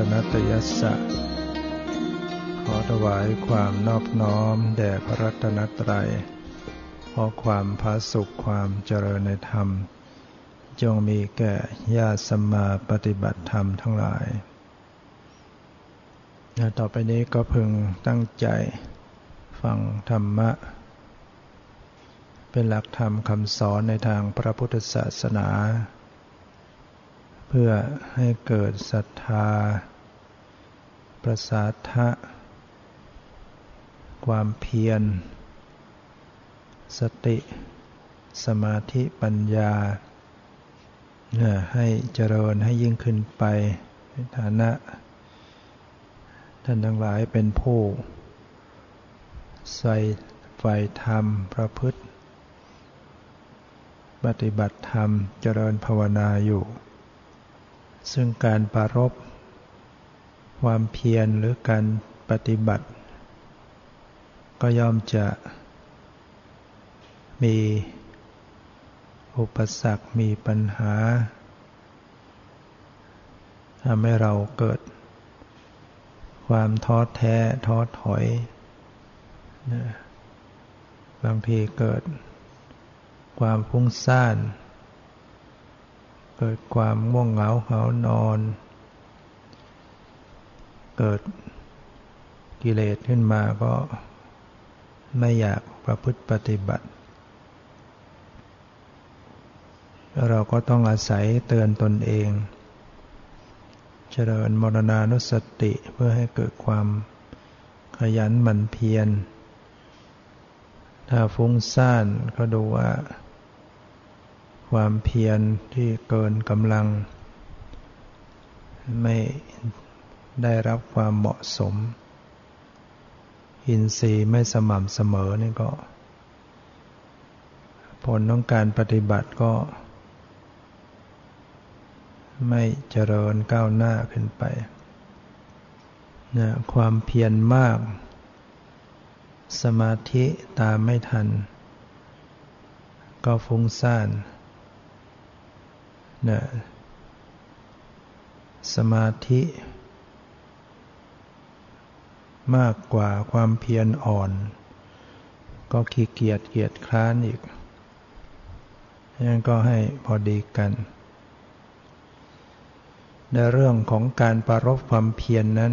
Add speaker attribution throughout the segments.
Speaker 1: ตนตยัสสะ ขอถวายความนอบน้อมแด่พระรัตนตรัย ขอความพาสุขความเจริญในธรรม จงมีแก่ญาติสมมาปฏิบัติธรรมทั้งหลาย ต่อไปนี้ก็พึงตั้งใจฟังธรรมะ เป็นหลักธรรมคำสอนในทางพระพุทธศาสนา เพื่อให้เกิดศรัทธา ประสาทะ ความเพียร สติ สมาธิปัญญา ให้เจริญให้ยิ่งขึ้นไปในฐานะ ท่านทั้งหลายเป็นผู้ ใส่ไฟธรรมประพฤติ ปฏิบัติธรรมเจริญภาวนาอยู่ ซึ่งการปรารบความเพียรหรือการปฏิบัติ ก็ย่อมจะมีอุปสรรคมีปัญหาทำให้เราเกิด ความท้อแท้ท้อถอยนะบางทีเกิด ความฟุ้งซ่าน เกิดความง่วงเหงาเหานอน เกิดกิเลสขึ้นมาก็ไม่อยากประพฤติปฏิบัติ เราก็ต้องอาศัยเตือนตนเอง เจริญมรณานุสติเพื่อให้เกิดความขยันหมั่นเพียร ถ้าฟุ้งซ่านก็ดูว่า ความเพียรที่เกินกำลัง ไม่ได้รับความเหมาะสม อินทรีย์ไม่สม่ำเสมอนี่ก็ ผลของการปฏิบัติก็ ไม่เจริญก้าวหน้าขึ้นไปนะความเพียรมาก สมาธิตามไม่ทัน ก็ฟุ้งซ่าน นะสมาธิ มากกว่าความเพียรอ่อน ก็ขี้เกียจเกียจคร้านอีกยังก็ให้พอดีกัน ในเรื่องของการปรารบความเพียรนนั้น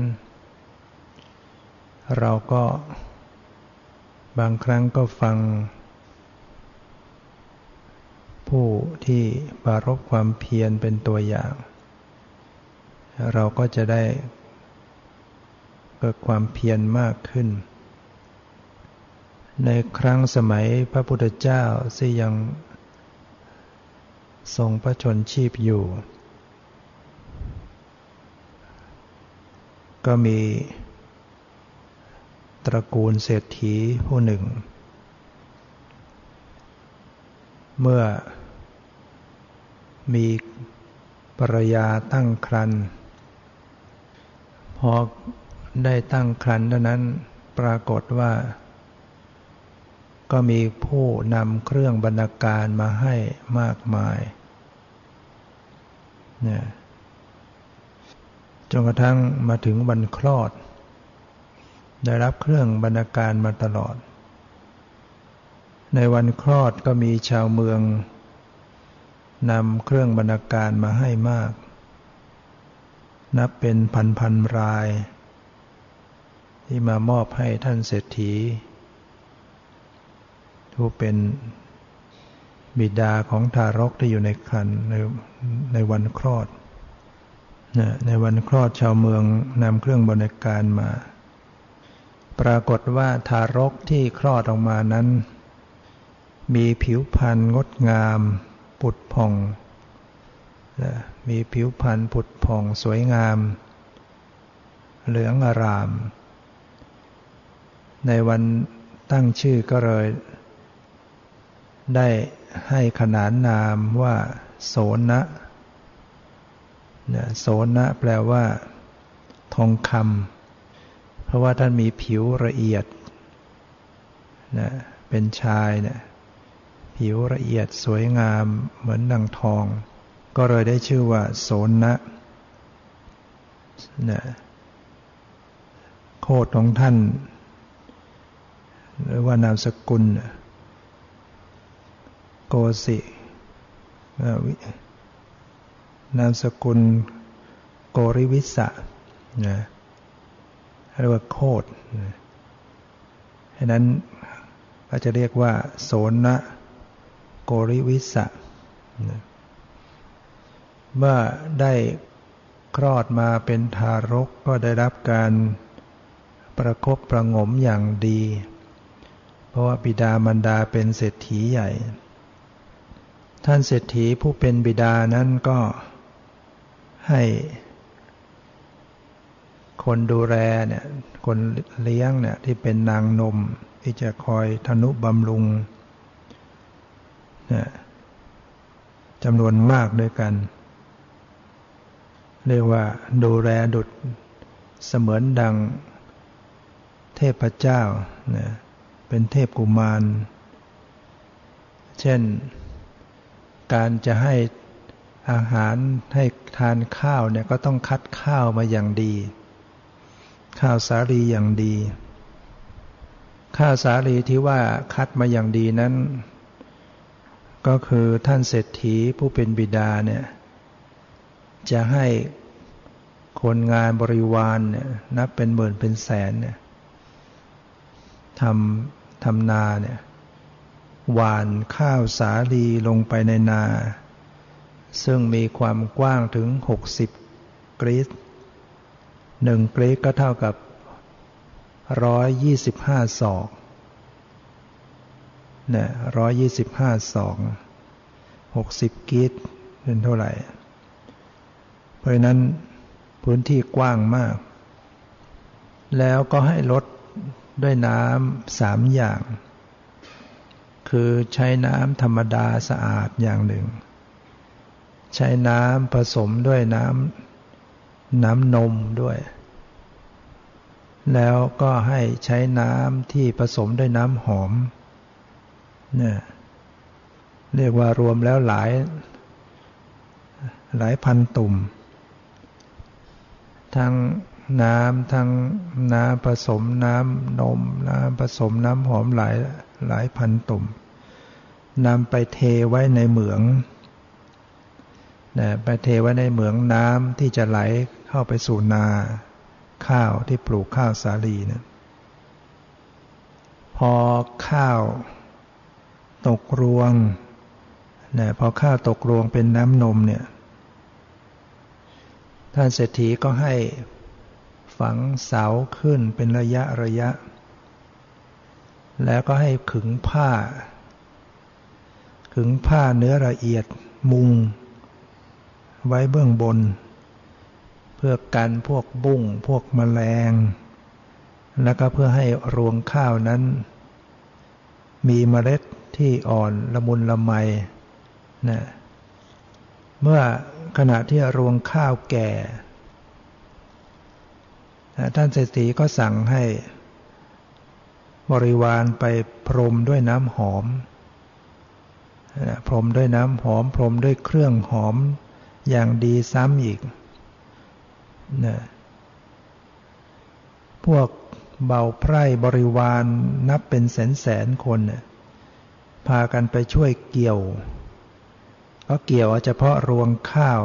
Speaker 1: เราก็บางครั้งก็ฟัง ผู้ที่ปารบความเพียรเป็นตัวอย่าง เราก็จะได้เกิดความเพียรมากขึ้น ในครั้งสมัยพระพุทธเจ้าที่ยังทรงพระชนชีพอยู่ ก็มีตระกูลเศรษฐีผู้หนึ่ง เมื่อมีภรรยาตั้งครรภ์พอได้ตั้งครรภ์เท่านั้นปรากฏว่า ก็มีผู้นำเครื่องบรรณาการมาให้มากมายเนี่ยจนกระทั่งมาถึงวันคลอด ได้รับเครื่องบรรณาการมาตลอด ในวันคลอดก็มีชาวเมืองนำเครื่องบรรณาการมาให้มาก นับเป็นพันพันราย ที่มามอบให้ท่านเศรษฐีผู้เป็นบิดาของทารกที่อยู่ในครรภ์ในในวันคลอดในวันคลอดชาวเมืองนำเครื่องบรรณาการมา ปรากฏว่าทารกที่คลอดออกมานั้น มีผิวพรรณงดงามผุดผ่อง มีผิวพรรณผุดผ่องสวยงาม เหลืองอาราม ในวันตั้งชื่อก็เลย ได้ให้ขนานนามว่าโสนะนะโสนะแปลว่า ทองคำเพราะว่าท่านมีผิวละเอียดนะเป็นชายเนะี่ย ผิวละเอียดสวยงามเหมือนดังทอง ก็เลยได้ชื่อว่า โสนะนะโคดของท่าน หรือว่านามสกุล โกสินามสกุลโกริวิสะนะเรียกว่าโคดฉะนั้นก็จะเรียกว่า โสนะ โกริวิสะเมื่อได้คลอดมาเป็นทารกก็ได้รับการประคบประงมอย่างดี เพราะว่าบิดามารดาเป็นเศรษฐีใหญ่ ท่านเศรษฐีผู้เป็นบิดานั้นก็ให้คนดูแลเนี่ยคนเลี้ยงเนี่ยที่เป็นนางนมที่จะคอยทนุบำรุง จำนวนมากด้วยกัน เรียกว่าดูแลดุดเสมือนดัง เทพเจ้าเนี่ยเป็นเทพกุมาร เช่น การจะให้อาหารให้ทานข้าวเนี่ยก็ต้องคัดข้าวมาอย่างดี ข้าวสาลีอย่างดี ข้าวสาลีที่ว่าคัดมาอย่างดีนั้น ก็คือท่านเศรษฐีผู้เป็นบิดาเนี่ยจะให้คนงานบริวารเนี่ยนับเป็นหมื่นเป็นแสนเนี่ยทำทำนาเนี่ยหวานข้าวสาลีลงไปในนา ซึ่งมีความกว้างถึง 60 กรีซหนึ่งกรีซก็เท่ากับ 125 ศอก เนี่ย125ศองหก60กรีซเป็นเท่าไหร่ เพราะนั้นพื้นที่กว้างมาก แล้วก็ให้ลดด้วยน้ำสามอย่าง คือใช้น้ำธรรมดาสะอาดอย่างหนึ่ง ใช้น้ำผสมด้วยน้ำน้ำนมด้วย แล้วก็ให้ใช้น้ำที่ผสมด้วยน้ำหอม เนี่ยเรียกว่ารวมแล้วหลาย หลายพันตุ่ม ทั้งน้ำทั้งน้ำผสมน้ำนม น้ำผสมน้ำหอมหลายหลายพันตุ่มนำไปเทไว้ในเหมืองนะไปเทไว้ในเหมืองน้ำที่จะไหลเข้าไปสู่นาข้าวที่ปลูกข้าวสาลีนะพอข้าว ตกรวงนะพอข้าวตกรวงเป็นน้ำนมเนี่ย ท่านเศรษฐีก็ให้ฝังเสาขึ้นเป็นระยะระยะ แล้วก็ให้ขึงผ้า ขึงผ้าเนื้อละเอียดมุง ไว้เบื้องบน เพื่อกันพวกบุ้งพวกมแมลง แล้วก็เพื่อให้รวงข้าวนั้น มีเมล็ด ที่อ่อนละมุนละไมนะเมื่อขณะที่รวงข้าวแก่ ท่านเศรษฐีก็สั่งให้บริวารไปพรมด้วยน้ำหอม พรมด้วยน้ำหอม พรมด้วยเครื่องหอมอย่างดีซ้ำอีกนะพวกเบาไพร่บริวารนับเป็นแสนแสนคนนะ พากันไปช่วยเกี่ยวก็เกี่ยวเฉพาะรวงข้าว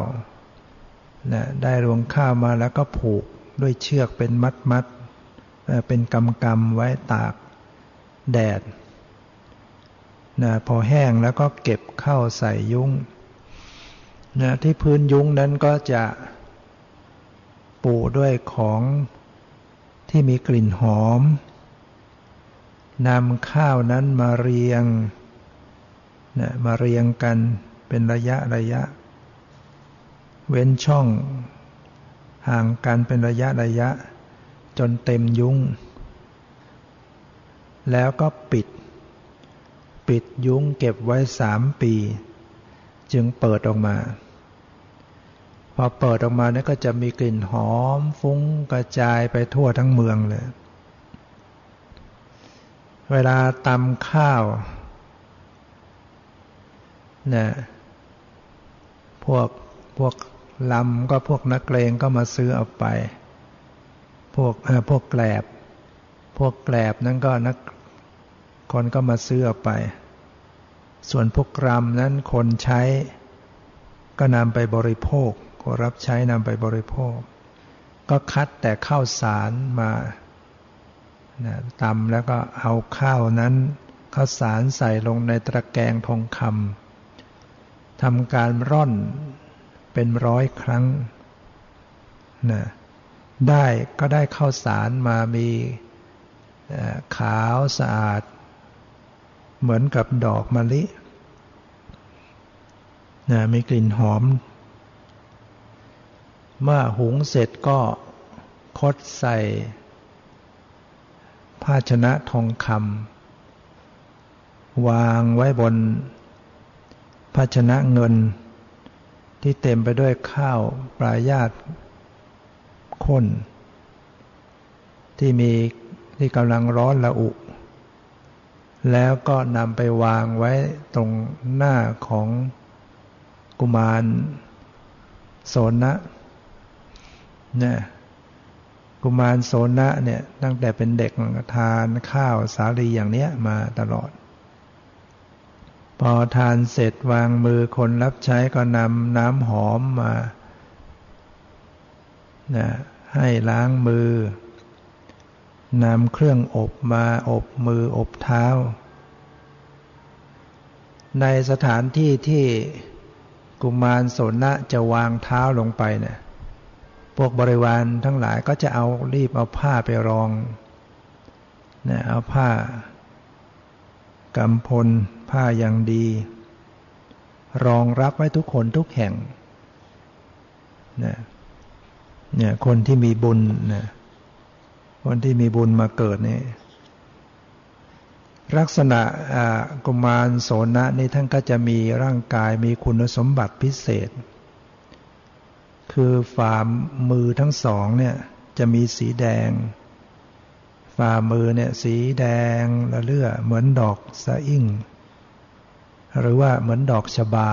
Speaker 1: นะได้รวงข้าวมาแล้วก็ผูกด้วยเชือกเป็นมัดมัดเป็นกำกำไว้ตากแดดนะพอแห้งแล้วก็เก็บเข้าใส่ยุ้งนะที่พื้นยุ้งนั้นก็จะปูด้วยของที่มีกลิ่นหอมนำข้าวนั้นมาเรียง นะมาเรียงกันเป็นระยะระยะ เว้นช่อง ห่างกันเป็นระยะระยะ จนเต็มยุ้ง แล้วก็ปิด ปิดยุ้งเก็บไว้สามปี จึงเปิดออกมา พอเปิดออกมาเนี่ยก็จะมีกลิ่นหอมฟุ้งกระจายไปทั่วทั้งเมืองเลย เวลาตำข้าว นี่ยพวกพวกลำก็พวกนักเลงก็มาซื้อเอาไป พวกพวกแกลบ พวกแกลบนั้นก็นักคนก็มาซื้อเอาไป ส่วนพวกกรัมนั้นคนใช้ก็นำไปบริโภคก็รับใช้นำไปบริโภค ก็คัดแต่ข้าวสารมาตำแล้วก็เอาข้าวนั้นข้าวสารใส่ลงในตะแกรงทองคำ ทำการร่อนเป็นร้อยครั้งนะได้ก็ได้ข้าวสารมามีขาวสะอาด เหมือนกับดอกมะลินะมีกลิ่นหอม เมื่อหุงเสร็จก็คดใส่ ภาชนะทองคำวางไว้บน ภาชนะเงิน ที่เต็มไปด้วยข้าวปลายาตข้น ที่มีที่กำลังร้อนละอุ แล้วก็นำไปวางไว้ตรงหน้าของกุมารโสนะเนี่ยกุมารโสนะเนี่ยตั้งแต่เป็นเด็กทานข้าวสาลีอย่างเนี้ยมาตลอด พอทานเสร็จวางมือคนรับใช้ก็นำน้ำหอมมานะให้ล้างมือนำเครื่องอบมาอบมืออบเท้า ในสถานที่ที่กุมารสนะจะวางเท้าลงไปเนี่ยพวกบริวารทั้งหลายก็จะเอารีบเอาผ้าไปรองเนี่ยเอาผ้า กำพล ผ้าอย่างดี รองรับไว้ทุกคนทุกแห่งเนี่ยเนี่ยคนที่มีบุญเนี่ยคนที่มีบุญมาเกิดนี่ลักษณะกุมารโสนะนี่ท่านก็จะมีร่างกายมีคุณสมบัติพิเศษ คือฝ่ามือทั้งสองเนี่ยจะมีสีแดง ฝ่ามือเนี่ยสีแดงละเลือเหมือนดอกสะอิ่ง หรือว่าเหมือนดอกชบา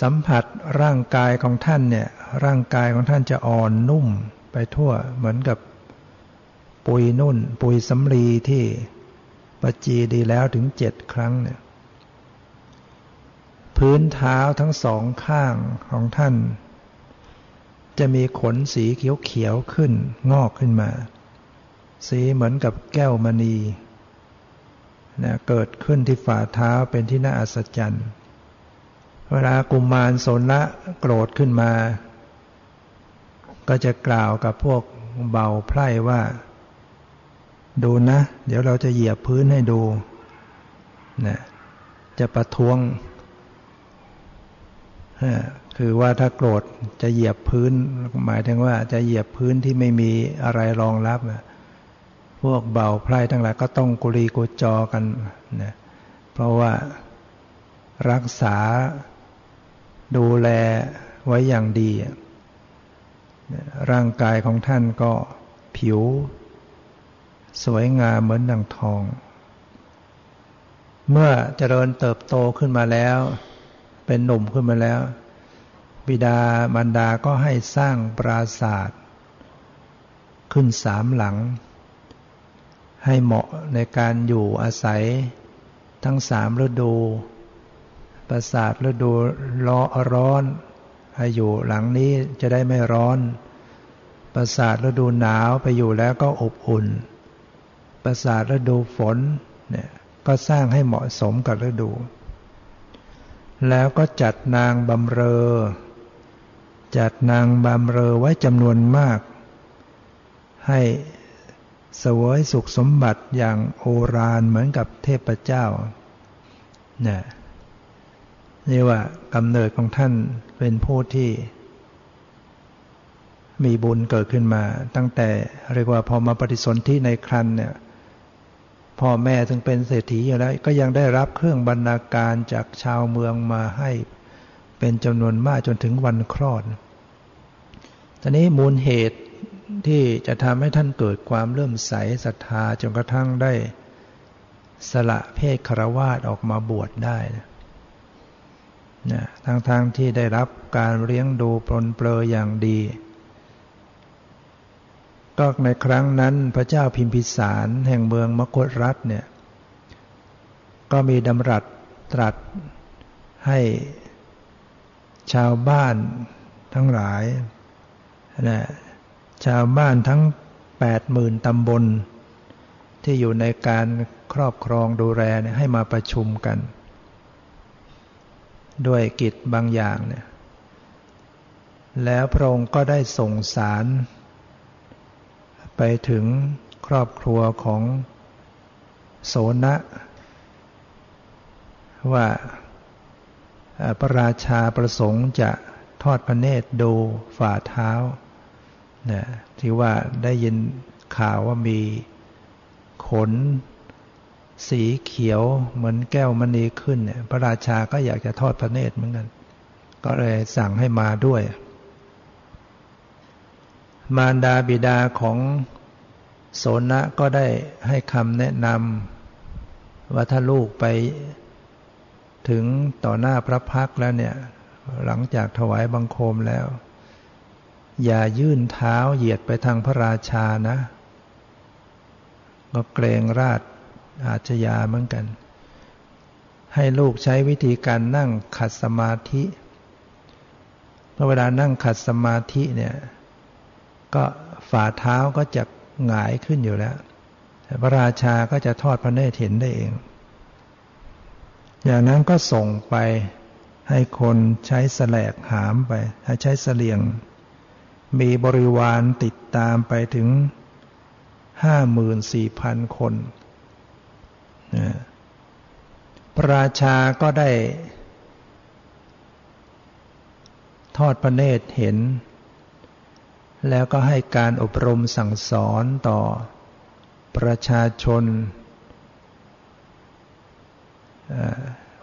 Speaker 1: สัมผัสร่างกายของท่านเนี่ยร่างกายของท่านจะอ่อนนุ่มไปทั่วเหมือนกับปุยนุ่น ปุยสำลีที่ประจีดีแล้วถึงเจ็ดครั้งเนี่ยพื้นเท้าทั้งสองข้างของท่าน จะมีขนสีเขียวๆขึ้น งอกขึ้นมา สีเหมือนกับแก้วมณีนะเกิดขึ้นที่ฝ่าเท้าเป็นที่น่าอัศจรรย์ เวลากุมมารสนละโกรธขึ้นมา ก็จะกล่าวกับพวกเบาไพร่ว่า ดูนะ เดี๋ยวเราจะเหยียบพื้นให้ดูนะจะประท้วง คือว่าถ้าโกรธจะเหยียบพื้น หมายถึงว่าจะเหยียบพื้นที่ไม่มีอะไรรองรับ พวกเบาไพร่ทั้งหลายก็ต้องกุลีกุจอกันนะเพราะว่ารักษาดูแลไว้อย่างดี ร่างกายของท่านก็ผิว สวยงามเหมือนดังทอง เมื่อเจริญเติบโตขึ้นมาแล้ว เป็นหนุ่มขึ้นมาแล้ว บิดามารดาก็ให้สร้างปราศาสตร์ขึ้นสามหลัง ให้เหมาะในการอยู่อาศัยทั้งสามฤดู ปราสาทฤดูร้อร้อนให้อยู่หลังนี้จะได้ไม่ร้อน ปราสาทฤดูหนาวไปอยู่แล้วก็อบอุ่น ประสาทฤดูฝนเนี่ยก็สร้างให้เหมาะสมกับฤดู แล้วก็จัดนางบำเรอ จัดนางบำเรอไว้จำนวนมาก ให้สวยสุขสมบัติอย่างโอรานเหมือนกับเทพเจ้าเนี่ยนี่ว่ากำเนิดของท่านเป็นผู้ที่ มีบุญเกิดขึ้นมา ตั้งแต่เรียกว่าพอมาปฏิสนธิในครันเนี่ยพ่อแม่ถึงเป็นเศรษฐีอยู่แล้ว ก็ยังได้รับเครื่องบรรณาการจากชาวเมืองมาให้เป็นจำนวนมากจนถึงวันคลอด นนี้มูลเหตุที่จะทำให้ท่านเกิดความเริ่มใสศรัทธาจนกระทั่งได้ สละเพศคารวาสออกมาบวชได้นะทั้งๆทที่ได้รับการเลี้ยงดูปลนเปลืออย่างดี ก็ในครั้งนั้นพระเจ้าพิมพิสารแห่งเมืองมคตรัฐเนี่ย ก็มีดำรัสตรัสให้ชาวบ้านทั้งหลาย นะชาวบ้านทั้งแปดหมื่นตำบล ที่อยู่ในการครอบครองดูแลให้มาประชุมกัน ด้วยกิจบางอย่างเนี่ยแล้วพระองค์ก็ได้ส่งสาร ไปถึงครอบครัวของโสนะ ว่าพระราชาประสงค์จะทอดพระเนตรดูฝ่าเท้า นะที่ว่าได้ยินข่าวว่ามีขน สีเขียวเหมือนแก้วมณีขึ้นเนี่ยพระราชาก็อยากจะทอดพระเนตรเหมือนกัน ก็เลยสั่งให้มาด้วย มารดาบิดาของโสนะก็ได้ให้คำแนะนำว่าถ้าลูกไปถึงต่อหน้าพระพักแล้วเนี่ย หลังจากถวายบังคมแล้ว อย่ายื่นเท้าเหยียดไปทางพระราชานะ ก็เกรงราชอาชญาเหมือนกัน ให้ลูกใช้วิธีการนั่งขัดสมาธิเมื่อเวลานั่งขัดสมาธิเนี่ย ก็ฝ่าเท้าก็จะหงายขึ้นอยู่แล้วพระราชาก็จะทอดพระเนตรเห็นได้เอง อย่างนั้นก็ส่งไปให้คนใช้แสลกหามไป ให้ใช้เสลียง มีบริวารติดตามไปถึงห้าหมื่นสี่พันคนพระราชาก็ได้ ทอดพระเนตรเห็น แล้วก็ให้การอบรมสั่งสอนต่อประชาชน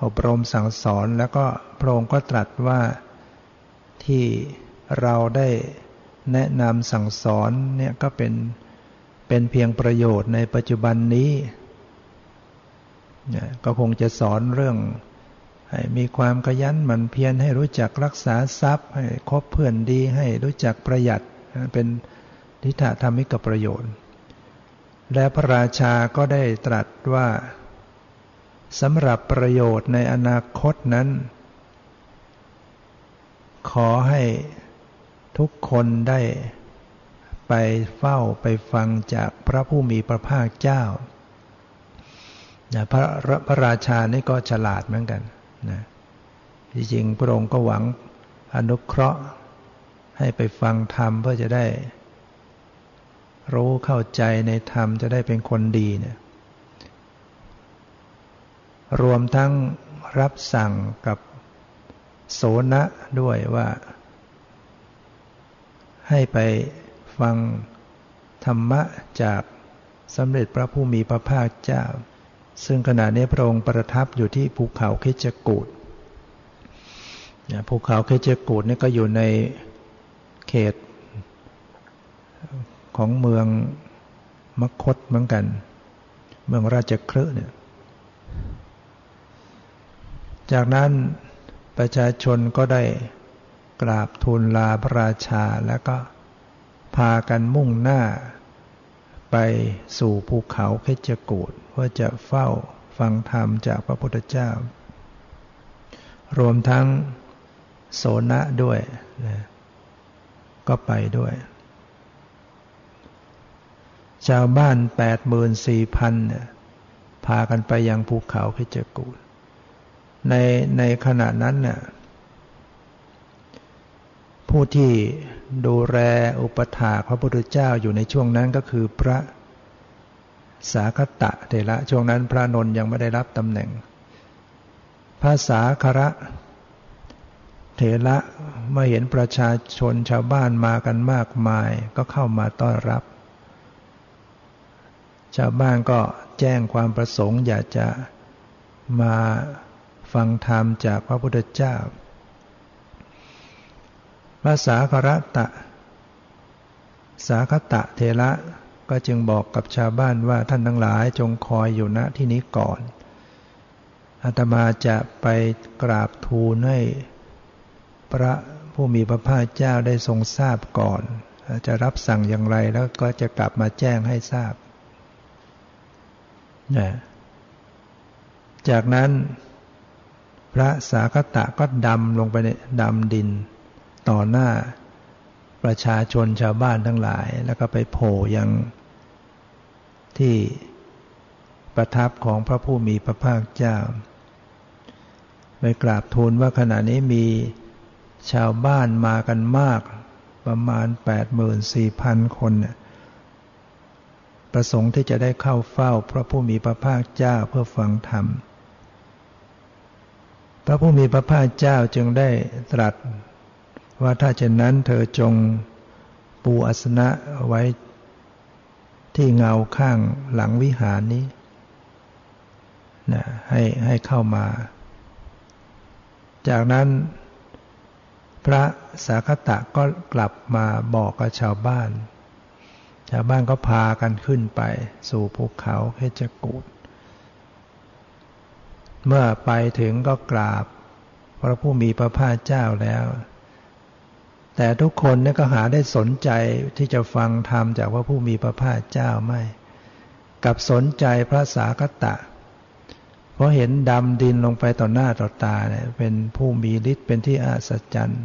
Speaker 1: อบรมสั่งสอนแล้วก็พระองค์ก็ตรัสว่าที่เราได้ แนะนำสั่งสอนเนี่ยก็เป็นเป็นเพียงประโยชน์ในปัจจุบันนี้ก็คงจะสอนเรื่อง ให้มีความขยันหมั่นเพียรให้รู้จักรักษาทรัพย์ ให้คบเพื่อนดีให้รู้จักประหยัดเป็นทิฏฐธรรมิกประโยชน์ และพระราชาก็ได้ตรัสว่าสำหรับประโยชน์ในอนาคตนั้น ขอให้ ทุกคนได้ไปเฝ้าไปฟังจากพระผู้มีพระภาคเจ้านะพระพระราชานี่ก็ฉลาดเหมือนกันนะจริงๆพระองค์ก็หวังอนุเคราะห์ให้ไปฟังธรรมเพื่อจะได้ รู้เข้าใจในธรรมจะได้เป็นคนดีเนี่ยรวมทั้งรับสั่งกับโสนะด้วยว่า ให้ไปฟังธรรมะจากสำเร็จพระผู้มีพระภาคเจ้า ซึ่งขณะนี้พระองค์ประทับอยู่ที่ภูเขาเคจกูดภูเขาเคจกูดนี่ก็อยู่ในเขตของเมืองมคตเหมือนกัน เมืองราชครืเนี่ย จากนั้นประชาชนก็ได้ กราบทูลลาพระราชาแล้วก็พากันมุ่งหน้า ไปสู่ภูเขาเพชรกูดเพื่อจะเฝ้าฟังธรรมจากพระพุทธเจ้า รวมทั้งโสนะด้วยนะก็ไปด้วย ชาวบ้านแปดหมื่นสี่พันพากันไปยังภูเขาเพชรกูดในในขณะนั้นเนี่ย ผู้ที่ดูแลอุปถาพระพุทธเจ้าอยู่ในช่วงนั้นก็คือพระสาคตะเถระช่วงนั้นพระนนยังไม่ได้รับตำแหน่งพระสาคระเถระเมื่อเห็นประชาชนชาวบ้านมากันมากมายก็เข้ามาต้อนรับ ชาวบ้านก็แจ้งความประสงค์อยากจะมาฟังธรรมจากพระพุทธเจ้า พระสาคระตะ สาคตะเทระก็จึงบอกกับชาวบ้านว่าท่านทั้งหลายจงคอยอยู่ณที่นี้ก่อนอาตมาจะไปกราบทูลให้พระผู้มีพระภาคเจ้าได้ทรงทราบก่อน จะรับสั่งอย่างไรแล้วก็จะกลับมาแจ้งให้ทราบนะจากนั้น พระสาคตะก็ดำลงไปในดำดิน ต่อหน้าประชาชนชาวบ้านทั้งหลาย แล้วก็ไปโผล่ยังที่ประทับของพระผู้มีพระภาคเจ้า ไปกราบทูลว่าขณะนี้มีชาวบ้านมากันมากประมาณ 84,000 คนประสงค์ที่จะได้เข้าเฝ้าพระผู้มีพระภาคเจ้าเพื่อฟังธรรม พระผู้มีพระภาคเจ้าจึงได้ตรัส ว่าถ้าเช่นนั้นเธอจงปูอัสนะไว้ที่เงาข้างหลังวิหารนี้นะให้ให้เข้ามา จากนั้น พระสาคตะก็กลับมาบอกกับชาวบ้าน ชาวบ้านก็พากันขึ้นไป สู่ภูเขาเพชรกูดเมื่อไปถึงก็กราบ พระผู้มีพระภาคเจ้าแล้ว แต่ทุกคนนี่ก็หาได้สนใจที่จะฟังธรรมจากพระผู้มีพระภาคเจ้าไม่ กับสนใจพระสาคตะ เพราะเห็นดำดินลงไปต่อหน้าต่อตาเนี่ยเป็นผู้มีฤทธิ์เป็นที่อัศจรรย์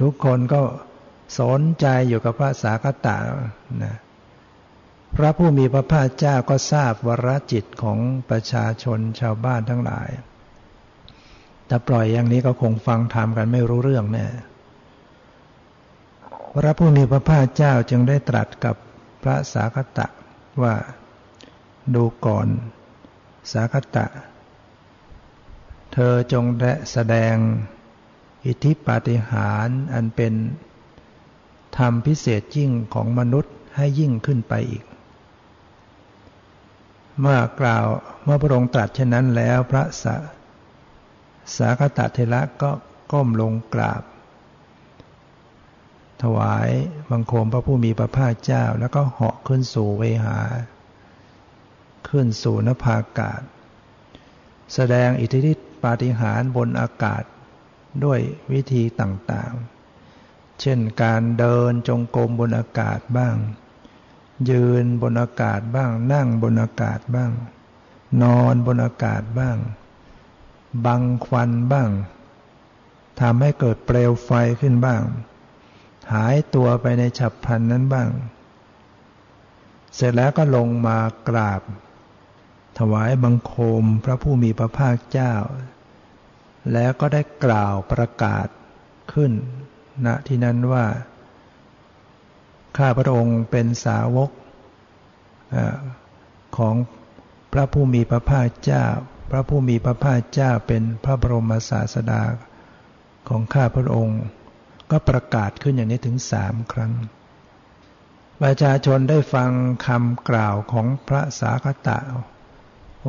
Speaker 1: ทุกคนก็สนใจอยู่กับพระสาคตะนะพระผู้มีพระภาคเจ้าก็ทราบวรจิตของประชาชนชาวบ้านทั้งหลาย แต่ปล่อยอย่างนี้ก็คงฟังธรรมกันไม่รู้เรื่องแน่ พระผู้มีพระภาคเจ้าจึงได้ตรัสกับพระสาคตะว่าดูก่อน สาคตะ เธอจงแสดงอิทธิปาฏิหาริย์อันเป็นธรรมพิเศษยิ่งของมนุษย์ให้ยิ่งขึ้นไปอีก เมื่อกล่าวเมื่อพระองค์ตรัสเช่นนั้นแล้วพระสาสาคตะเทระก็ก้มลงกราบ ถวายบังคมพระผู้มีพระภาคเจ้า แล้วก็เหาะขึ้นสู่เวหา ขึ้นสู่นภาอากาศ แสดงอิทธิฤทธิปาฏิหาริย์บนอากาศด้วยวิธีต่างๆ เช่นการเดินจงกรมบนอากาศบ้าง ยืนบนอากาศบ้าง นั่งบนอากาศบ้าง นอนบนอากาศบ้าง บังควันบ้างทำให้เกิดเปลวไฟขึ้นบ้าง หายตัวไปในฉับพลันนั้นบ้าง เสร็จแล้วก็ลงมากราบ ถวายบังคมพระผู้มีพระภาคเจ้า แล้วก็ได้กล่าวประกาศขึ้นณที่นั้นว่า ข้าพระองค์เป็นสาวกของพระผู้มีพระภาคเจ้า พระผู้มีพระภาคเจ้าเป็นพระบรมศาสดาของข้าพระองค์ ก็ประกาศขึ้นอย่างนี้ถึงสามครั้ง ประชาชนได้ฟังคำกล่าวของพระสาคตะ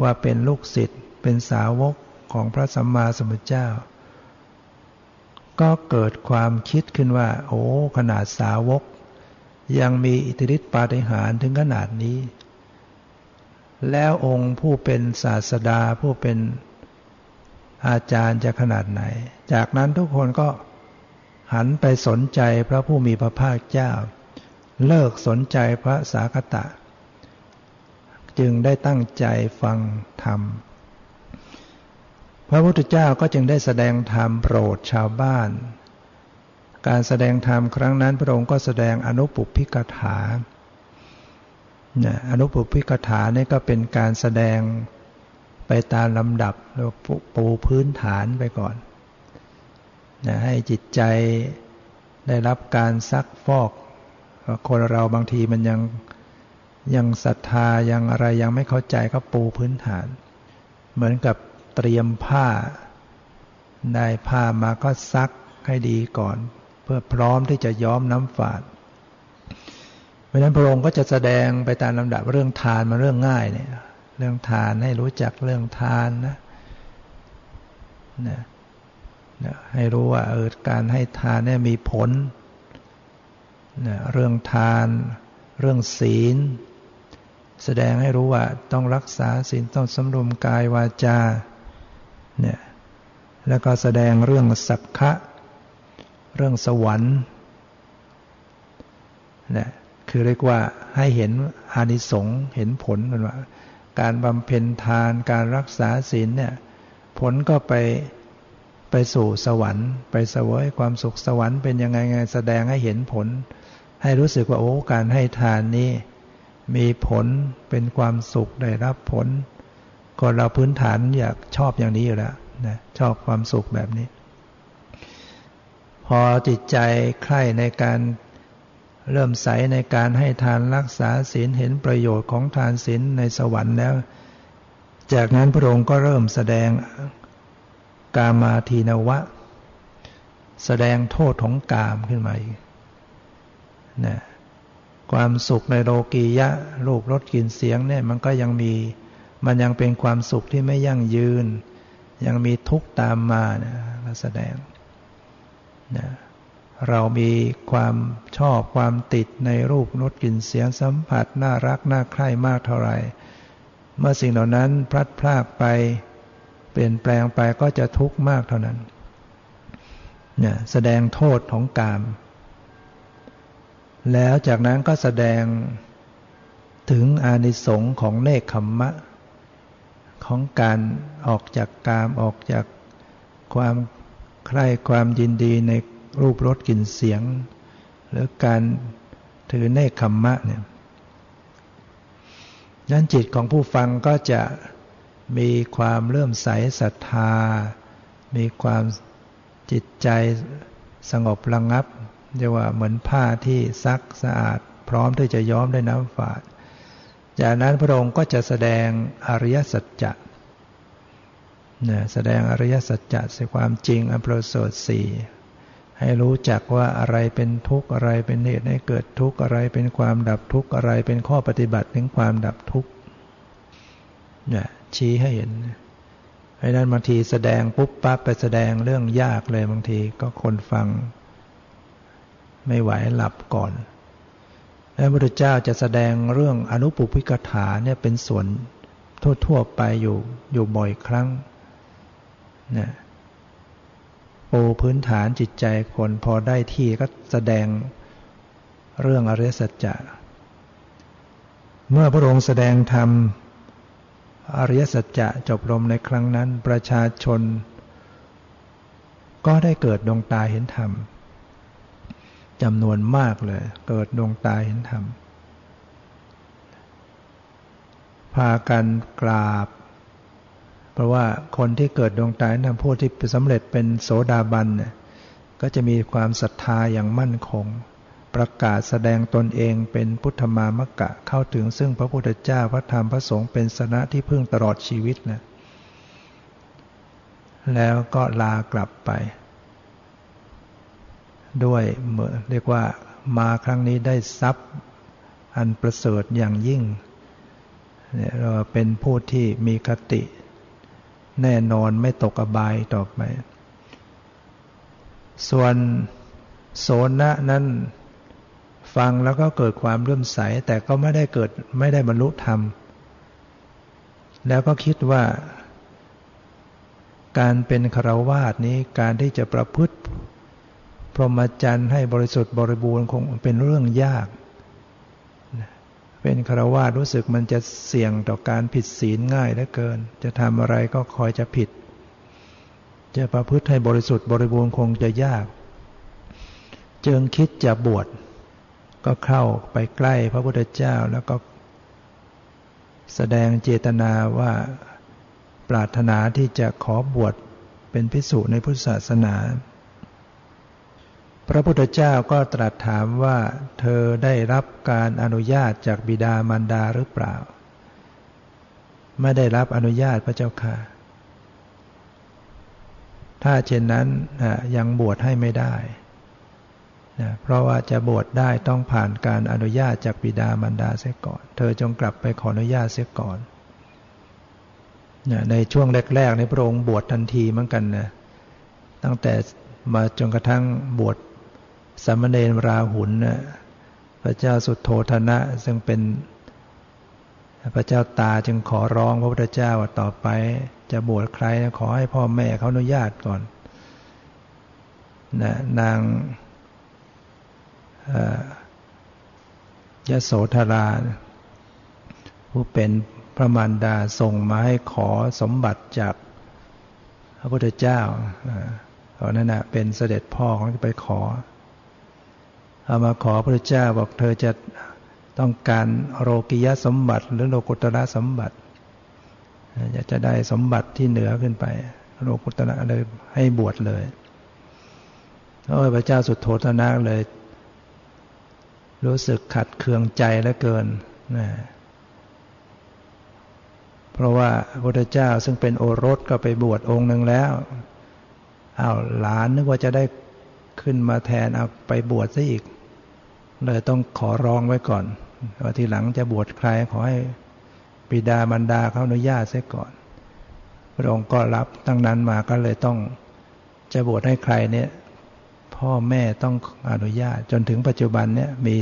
Speaker 1: ว่าเป็นลูกศิษย์เป็นสาวกของพระสัมมาสัมพุทธเจ้า ก็เกิดความคิดขึ้นว่า โอ้ขนาดสาวก ยังมีอิทธิฤทธิปาฏิหาริย์ถึงขนาดนี้ แล้วองค์ผู้เป็นศาสดาผู้เป็นอาจารย์จะขนาดไหน จากนั้นทุกคนก็ หันไปสนใจพระผู้มีพระภาคเจ้า เลิกสนใจพระสาคตะ จึงได้ตั้งใจฟังธรรม พระพุทธเจ้าก็จึงได้แสดงธรรมโปรดชาวบ้าน การแสดงธรรมครั้งนั้นพระองค์ก็แสดงอนุปุพิกถาอนุปุพิกถานี่ก็เป็นการแสดงไปตามลำดับแล้วปูพื้นฐานไปก่อน นะให้จิตใจได้รับการซักฟอก คนเราบางทีมันยังยังศรัทธายังอะไรยังไม่เข้าใจก็ปูพื้นฐาน เหมือนกับเตรียมผ้า ได้ผ้ามาก็ซักให้ดีก่อน เพื่อพร้อมที่จะย้อมน้ำฝาดเพราะนั้นพระองค์ก็จะแสดงไปตามลำดับเรื่องทานมาเรื่องง่ายเนี่ย เรื่องทานให้รู้จักเรื่องทานนะนะนะ ให้รู้ว่าเออการให้ทานเนี่ยมีผลนะเรื่องทาน เรื่องศีล แสดงให้รู้ว่าต้องรักษาศีลต้องสำรวมกายวาจาเนี่ยแล้วก็แสดงเรื่องสักขะ เรื่องสวรรค์นะคือเรียกว่าให้เห็นอานิสงส์เห็นผลมันว่า การบำเพ็ญทานการรักษาศีลเนี่ยผลก็ไป ไปสู่สวรรค์ ไปเสวยความสุขสวรรค์เป็นยังไงไงแสดงให้เห็นผล ให้รู้สึกว่าโอ้การให้ทานนี้ มีผลเป็นความสุขได้รับผลคนเราพื้นฐานอยากชอบอย่างนี้อยู่แล้วนะชอบความสุขแบบนี้ พอจิตใจใคร่ในการเริ่มใสในการให้ทานรักษาศีลเห็นประโยชน์ของทานศีลในสวรรค์แล้ว จากนั้นพระองค์ก็เริ่มแสดง กามาทีนวะ แสดงโทษของกามขึ้นมาอีกนะความสุขในโลกียะรูปรสกลิ่นเสียงเนี่ยมันก็ยังมีมันยังเป็นความสุขที่ไม่ยั่งยืน ยังมีทุกข์ตามมานะแสดงนะเรามีความชอบความติดในรูปรสกลิ่นเสียงสัมผัส น่ารัก น่าใคร่มากเท่าไหร่ เมื่อสิ่งเหล่านั้นพลัดพรากไป เปลี่ยนแปลงไปก็จะทุกข์มากเท่านั้นเนี่ยแสดงโทษของกาม แล้วจากนั้นก็แสดงถึงอานิสงส์ของเนคขมมะ ของการออกจากกามออกจากความใคร่ความยินดีในรูปรสกลิ่นเสียง หรือการถือเนคขมมะเนี่ยนั้นจิตของผู้ฟังก็จะ มีความเลื่อมใสศรัทธา มีความจิตใจสงบระงับเรียกว่าเหมือนผ้าที่ซักสะอาด พร้อมที่จะย้อมด้วยน้ำฝาด จากนั้นพระองค์ก็จะแสดงอริยสัจจะนะแสดงอริยสัจจะสความจริงอันประเสริฐสี่ให้รู้จักว่าอะไรเป็นทุกข์อะไรเป็นเหตุให้เกิดทุกข์อะไรเป็นความดับทุกข์อะไรเป็นข้อปฏิบัติถึงความดับทุกข์นี่ย ชี้ให้เห็นเพราะนั้นบางทีแสดงปุ๊บปั๊บไปแสดงเรื่องยากเลยบางทีก็คนฟัง ไม่ไหวหลับก่อน แล้วพระพุทธเจ้าจะแสดงเรื่องอนุปุพิกถาเนี่ยเป็นส่วนทั่วๆไปอยู่อยู่บ่อยครั้งนะปูพื้นฐานจิตใจคนพอได้ที่ก็แสดงเรื่องอริยสัจจะ เมื่อพระองค์แสดงธรรม อริยสัจจะจบลงในครั้งนั้น ประชาชน ก็ได้เกิดดวงตาเห็นธรรมจำนวนมากเลย เกิดดวงตาเห็นธรรม พากันกราบ เพราะว่าคนที่เกิดดวงตาในผู้ที่สำเร็จเป็นโสดาบันเนี่ยก็จะมีความศรัทธาอย่างมั่นคง ประกาศแสดงตนเองเป็นพุทธมามกะเข้าถึงซึ่งพระพุทธเจ้าพระธรรมพระสงฆ์เป็นสนะที่พึ่งตลอดชีวิตนะแล้วก็ลากลับไป ด้วยเมื่อเรียกว่ามาครั้งนี้ได้ทรัพย์อันประเสริฐอย่างยิ่งเนี่ยเราเป็นผู้ที่มีคติ แน่นอนไม่ตกอบายต่อไป ส่วนโสนะนั้น ฟังแล้วก็เกิดความเลื่อมใส แต่ก็ไม่ได้เกิดไม่ได้บรรลุธรรม แล้วก็คิดว่า การเป็นคารวาสนี้การที่จะประพฤติพรหมจรรย์ให้บริสุทธิ์บริบูรณ์คงเป็นเรื่องยาก เป็นคารวาสรู้สึกมันจะเสี่ยงต่อการผิดศีลง่ายเหลือเกิน จะทำอะไรก็คอยจะผิด จะประพฤติให้บริสุทธิ์บริบูรณ์คงจะยาก จึงคิดจะบวช ก็เข้าไปใกล้พระพุทธเจ้าแล้วก็แสดงเจตนาว่าปรารถนาที่จะขอบวชเป็นพิสุในพุทธศาสนา พระพุทธเจ้าก็ตรัสถามว่าเธอได้รับการอนุญาตจากบิดามารดาหรือเปล่า ไม่ได้รับอนุญาตพระเจ้าค่ะ ถ้าเช่นนั้นยังบวชให้ไม่ได้ นะเพราะว่าจะบวชได้ต้องผ่านการอนุญาตจากบิดามารดาเสียก่อน เธอจงกลับไปขออนุญาตเสียก่อนนะในช่วงแรกๆในพระองค์บวชทันทีเหมือนกันนะตั้งแต่มาจนกระทั่งบวชสมณเณรราหุลนะพระเจ้าสุดโทธนะซึ่งเป็นพระเจ้าตาจึงขอร้องพระพุทธเจ้าว่าต่อไป จะบวชใครขอให้พ่อแม่เขาอนุญาตก่อนนะนาง ยโสธรา ผู้เป็นพระมารดาส่งมาให้ขอสมบัติจากพระพุทธเจ้าตอนนั้นนะเป็นเสด็จพ่อของไปขอ เอามาขอพระพุทธเจ้าบอกเธอจะต้องการโรกิยสมบัติ หรือโลกุตระสมบัติอยากจะได้สมบัติที่เหนือขึ้นไป โลกุตระเลยให้บวชเลยพระเจ้าสุดโททนาเลย รู้สึกขัดเคืองใจเหลือเกินนะเพราะว่าพระพุทธเจ้าซึ่งเป็นโอรสก็ไปบวชองค์หนึ่งแล้วอา้าวหลานนึกว่าจะได้ขึ้นมาแทนเอาไปบวชซะอีก เลยต้องขอร้องไว้ก่อนว่าทีหลังจะบวชใครขอให้ปิดาบรรดาเขาอนุญาตเสียก่อน พระองค์ก็รับตั้งนั้นมาก็เลยต้องจะบวชให้ใครเนี่ย พ่อแม่ต้องอนุญาต จนถึงปัจจุบันเนี่ยมี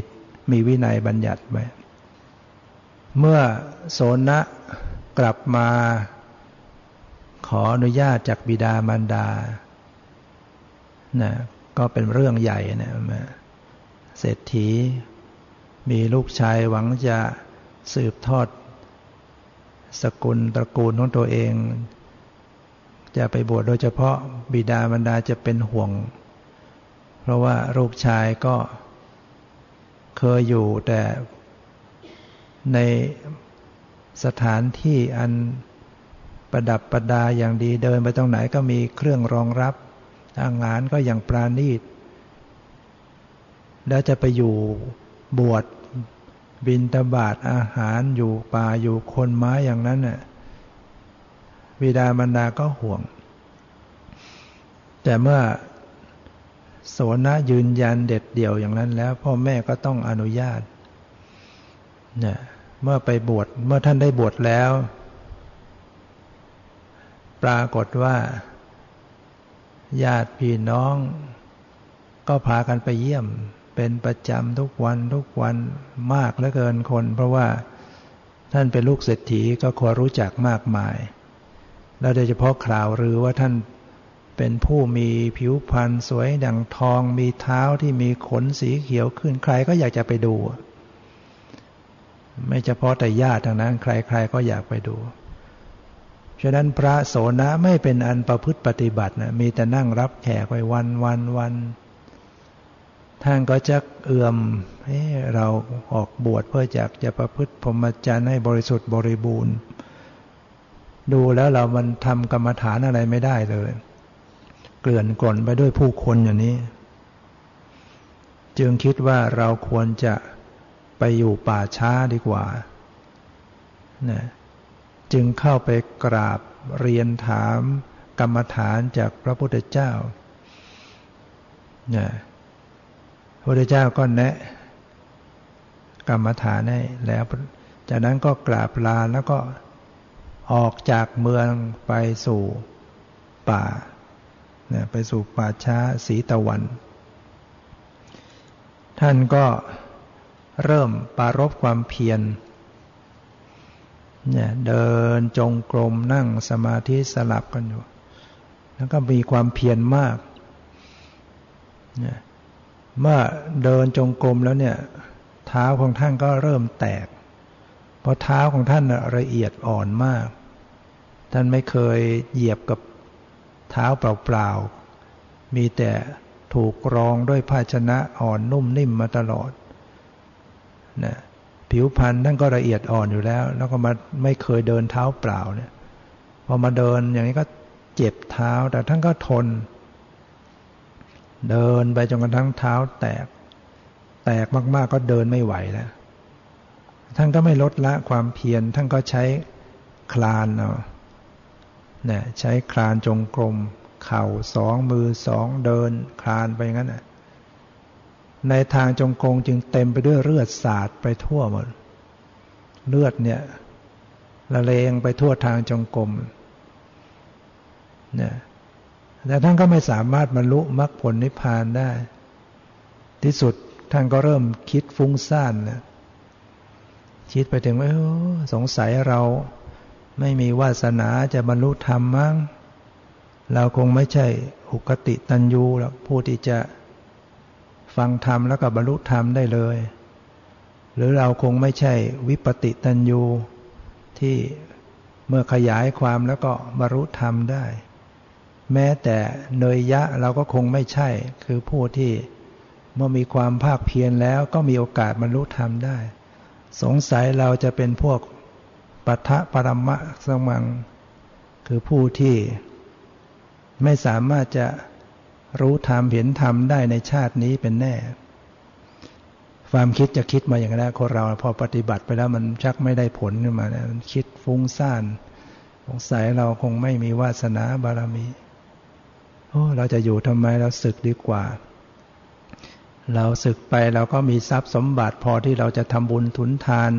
Speaker 1: มีวินัยบัญญัติไว้ เมื่อโสนะกลับมาขออนุญาตจากบิดามารดานะก็เป็นเรื่องใหญ่นะเศรษฐี มีลูกชายหวังจะสืบทอด สกุลตระกูลของตัวเอง จะไปบวชโดยเฉพาะบิดามารดาจะเป็นห่วง เพราะว่าลูกชายก็เคยอยู่แต่ในสถานที่อันประดับประดาอย่างดีเดินไปตรงไหนก็มีเครื่องรองรับ อาหารก็อย่างปราณีต แล้วจะไปอยู่บวชบินตบาทอาหารอยู่ป่าอยู่คนไม้อย่างนั้นน่ะวิดาบรรดาก็ห่วง แต่เมื่อ โสนะยืนยันเด็ดเดี่ยวอย่างนั้นแล้ว พ่อแม่ก็ต้องอนุญาตเนี่ยเมื่อไปบวชเมื่อท่านได้บวชแล้ว ปรากฏว่า ญาติพี่น้อง ก็พากันไปเยี่ยม เป็นประจำทุกวันทุกวันมากเหลือเกินคน เพราะว่าท่านเป็นลูกเศรษฐีก็ควรรู้จักมากมาย แล้วโดยเฉพาะข่าวหรือว่าท่าน เป็นผู้มีผิวพรรณสวยดังทอง มีเท้าที่มีขนสีเขียวขึ้นใครก็อยากจะไปดู ไม่เฉพาะแต่ญาติทางนั้น ใคร ๆ ก็อยากไปดู ฉะนั้นพระโสนะไม่เป็นอันประพฤติปฏิบัตินะมีแต่นั่งรับแขกไปวันวันวันท่านก็จะเอื่อมเฮ้เราออกบวชเพื่อจากจะประพฤติพรหมจรรย์ให้บริสุทธิ์บริบูรณ์ ดูแล้วเรามันทำกรรมฐานอะไรไม่ได้เลย เกลื่อนกล่นไปด้วยผู้คนอย่างนี้ จึงคิดว่าเราควรจะไปอยู่ป่าช้าดีกว่านะจึงเข้าไปกราบเรียนถามกรรมฐานจากพระพุทธเจ้านะพระพุทธเจ้าก็แนะกรรมฐานให้แล้ว จากนั้นก็กราบลาแล้วก็ออกจากเมืองไปสู่ป่า นี่ยไปสู่ป่าช้าสีตะวัน ท่านก็เริ่มปารบความเพียรเนี่ยเดินจงกรมนั่งสมาธิสลับกันอยู่ แล้วก็มีความเพียรมากเนี่ยเมื่อเดินจงกรมแล้วเนี่ยเท้าของท่านก็เริ่มแตก เพราะเท้าของท่านละเอียดอ่อนมาก ท่านไม่เคยเหยียบกับ เท้าเปล่าๆ มีแต่ถูกรองด้วยภาชนะอ่อนนุ่มนิ่มมาตลอดนะผิวพรรณท่านก็ละเอียดอ่อนอยู่แล้ว แล้วก็มาไม่เคยเดินเท้าเปล่าเนี่ยพอมาเดินอย่างนี้ก็เจ็บเท้าแต่ท่านก็ทน เดินไปจนกระทั่งเท้าแตก แตกมากๆก็เดินไม่ไหวแล้วท่านก็ไม่ลดละความเพียรท่านก็ใช้คลานเอา เนี่ยใช้คลานจงกรม เข่าสองมือสองเดิน คลานไปงั้นน่ะในทางจงกรมจึงเต็มไปด้วยเลือดสาดไปทั่วหมด เลือดเนี่ยละเลงไปทั่วทางจงกรมเนี่ยแต่ท่านก็ไม่สามารถบรรลุมรรคผลนิพพานได้ ที่สุดท่านก็เริ่มคิดฟุ้งซ่านนะคิดไปถึงว่าสงสัยเรา ไม่มีวาสนาจะบรรลุธรรมมั้ง เราคงไม่ใช่อุกติตันยูหรอกผู้ที่จะฟังธรรมแล้วก็บรรลุธรรมได้เลย หรือเราคงไม่ใช่วิปติตันยูที่เมื่อขยายความแล้วก็บรรลุธรรมได้ แม้แต่เนยยะเราก็คงไม่ใช่ คือผู้ที่เมื่อมีความภาคเพียรแล้วก็มีโอกาสบรรลุธรรมได้ สงสัยเราจะเป็นพวก ปัทะปรมะสมัง คือผู้ที่ไม่สามารถจะรู้ธรรมเห็นธรรมได้ในชาตินี้เป็นแน่ ความคิดจะคิดมาอย่างนั้นคนเราพอปฏิบัติไปแล้วมันชักไม่ได้ผลขึ้นมานี่ยมันคิดฟุ้งซ่านสงสัยเราคงไม่มีวาสนาบารมีโอ้เราจะอยู่ทำไมเราศึกดีกว่า เราศึกไปเราก็มีทรัพย์สมบัติพอที่เราจะทำบุญทุนทาน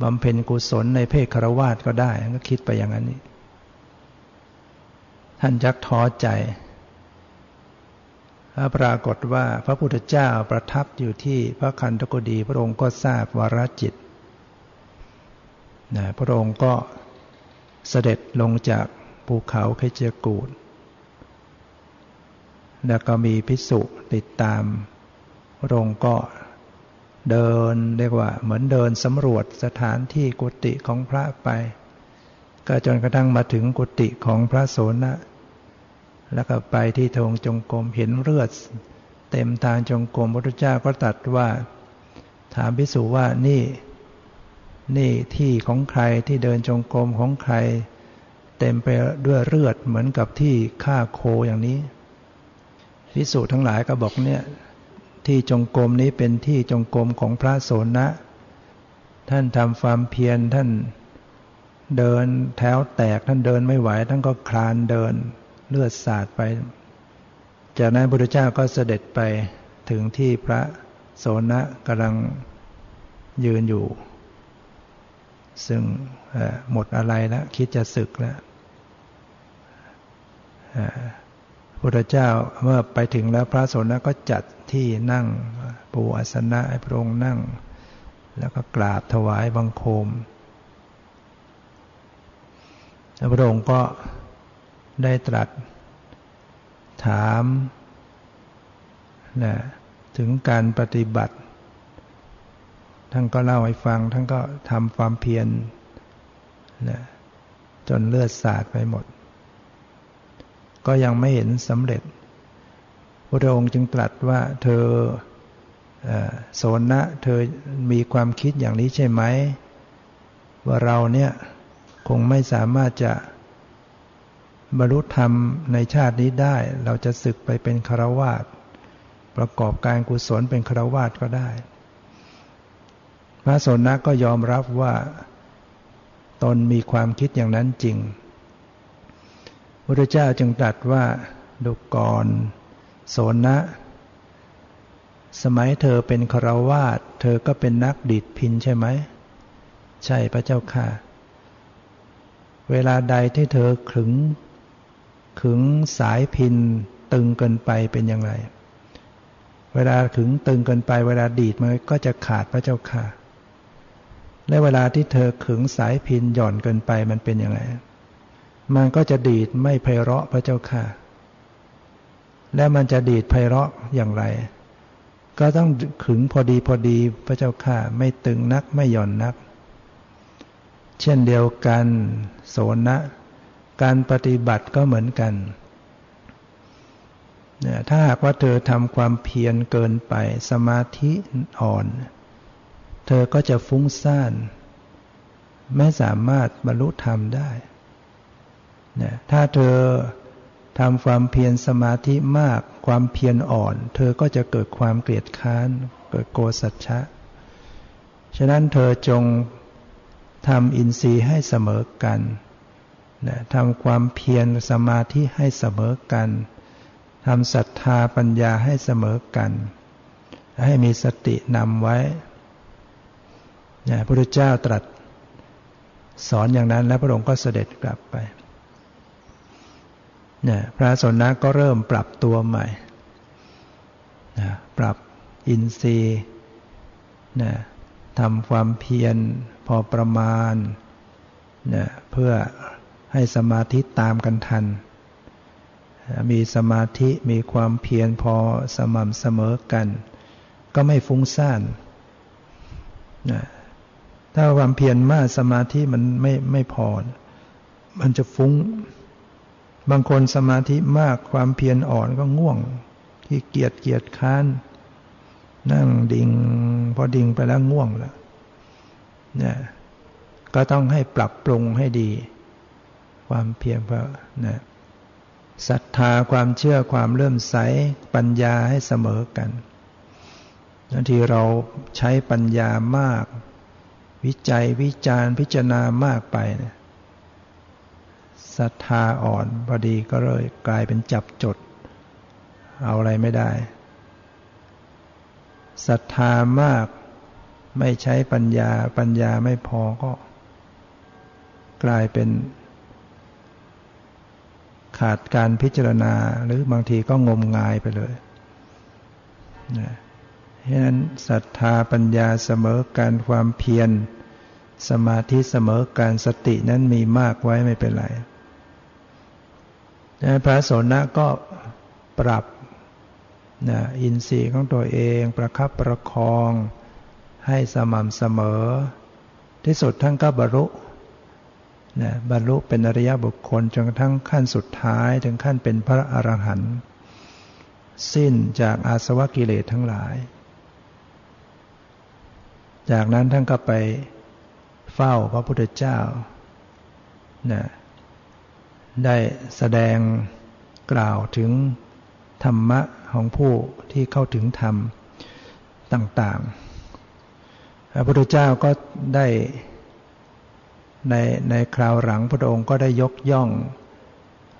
Speaker 1: บำเพ็ญกุศลในเพศคารวาสก็ได้ก็คิดไปอย่างนั้นนี่ท่านจักท้อใจปรากฏว่าพระพุทธเจ้าประทับอยู่ที่พระคันธกุฎีพระองค์ก็ทราบวรจิตนะพระองค์ก็เสด็จลงจากภูเขาเคเจกูดแล้วก็มีพิสุติดตามพระองค์ก็ เดินเรียกว่า เหมือนเดินสำรวจสถานที่กุฏิของพระไป ก็จนกระทั่งมาถึงกุฏิของพระโสนะ แล้วก็ไปที่ทงจงกรมเห็นเลือด เต็มทางจงกรมพระพุทธเจ้าก็ตัดว่า ถามพิสูว่านี่ นี่ที่ของใครที่เดินจงกรมของใคร เต็มไปด้วยเลือดเหมือนกับที่ฆ่าโคอย่างนี้พิสูจทั้งหลายก็บอกเนี่ย ที่จงกรมนี้เป็นที่จงกรมของพระโสนะ ท่านทำความเพียรท่านเดินแถวแตกท่านเดินไม่ไหวท่านก็คลานเดินเลือดสาดไป จากนั้นพระพุทธเจ้าก็เสด็จไปถึงที่พระโสนะกำลังยืนอยู่ ซึ่งหมดอะไรแล้วคิดจะศึกแล้ว พุทธเจ้าเมื่อไปถึงแล้วพระสนะก็จัดที่นั่งปูอาสนะให้พระองค์นั่ง แล้วก็กราบถวายบังคมแล้วพระองค์ก็ได้ตรัสถามนะถึงการปฏิบัติ ท่านก็เล่าให้ฟัง ท่านก็ทำความเพียรนะจนเลือดสาดไปหมด ก็ยังไม่เห็นสำเร็จพระองค์จึงตรัสว่าเธอโสนะเธอมีความคิดอย่างนี้ใช่ไหม ว่าเราเนี่ยคงไม่สามารถจะบรรลุธรรมในชาตินี้ได้ เราจะศึกไปเป็นคารวาสประกอบการกุศลเป็นคารวาสก็ได้ พระสนะก็ยอมรับว่า ตนมีความคิดอย่างนั้นจริง พระเจ้าจึงตรัสว่าดุกรโสนะ สมัยเธอเป็นคารวาสเธอก็เป็นนักดิดพินใช่ไหม ใช่พระเจ้าค่ะ เวลาใดที่เธอขึง ขึงสายพินตึงเกินไปเป็นอย่างไร เวลาขึงตึงเกินไป เวลาดีดมันก็จะขาดพระเจ้าค่ะและเวลาที่เธอขึงสายพินหย่อนเกินไปมันเป็นอย่างไร มันก็จะดีดไม่ไพเราะพระเจ้าค่ะ และมันจะดีดไพเราะอย่างไร ก็ต้องขึงพอดีพอดีพระเจ้าค่ะ ไม่ตึงนักไม่หย่อนนัก เช่นเดียวกันโสนะ การปฏิบัติก็เหมือนกันถ้าหากว่าเธอทำความเพียรเกินไปสมาธิอ่อน เธอก็จะฟุ้งซ่าน ไม่สามารถบรรลุธรรมได้ ถ้าเธอทำความเพียรสมาธิมาก ความเพียรอ่อน เธอก็จะเกิดความเกลียดค้าน เกิดโกสัจฉะ ฉะนั้นเธอจงทำอินทรีย์ให้เสมอกันนะทำความเพียรสมาธิให้เสมอกัน ทำศรัทธาปัญญาให้เสมอกัน ให้มีสตินำไว้นะพระพุทธเจ้าตรัสสอนอย่างนั้นแล้วพระองค์ก็เสด็จกลับไป นะพระสนะก็เริ่มปรับตัวใหม่นะปรับอินทรีย์นะทำความเพียรพอประมาณนะเพื่อให้สมาธิตามกันทัน มีสมาธิมีความเพียรพอสม่ำเสมอกัน ก็ไม่ฟุ้งซ่านนะถ้าความเพียรมากสมาธิมันไม่ไม่พอ มันจะฟุง้ง บางคนสมาธิมากความเพียรอ่อนก็ง่วงที่เกียจเกียจค้าน นั่งดิ่งพอดิ่งไปแล้วง่วงแล้วเนี่ยก็ต้องให้ปรับปรุงให้ดี ความเพียรเพราะนะศรัทธาความเชื่อความเลื่อมใสปัญญาให้เสมอกันบางทีเราใช้ปัญญามาก วิจัยวิจารพิจารณามากไปเนี่ย ศรัทธาอ่อนพอดีก็เลยกลายเป็นจับจด เอาอะไรไม่ได้ศรัทธามากไม่ใช้ปัญญาปัญญาไม่พอก็ กลายเป็น ขาดการพิจารณาหรือบางทีก็งมงายไปเลยนะเพราะนั้นศรัทธาปัญญาเสมอการความเพียร สมาธิเสมอการสตินั้นมีมากไว้ไม่เป็นไร พระโสนะก็ปรับนะอินทรีย์ของตัวเองประคับประคองให้สม่ำเสมอ ที่สุดท่านก็บรรลุนะบรรลุเป็นอริยบุคคลจนกระทั่งขั้นสุดท้ายถึงขั้นเป็นพระอรหันต์สิ้นจากอาสวะกิเลสทั้งหลาย จากนั้นท่านก็ไปเฝ้าพระพุทธเจ้านะ ได้แสดงกล่าวถึงธรรมะของผู้ที่เข้าถึงธรรมต่างๆ พระพุทธเจ้าก็ได้ในในคราวหลังพระองค์ก็ได้ยกย่อง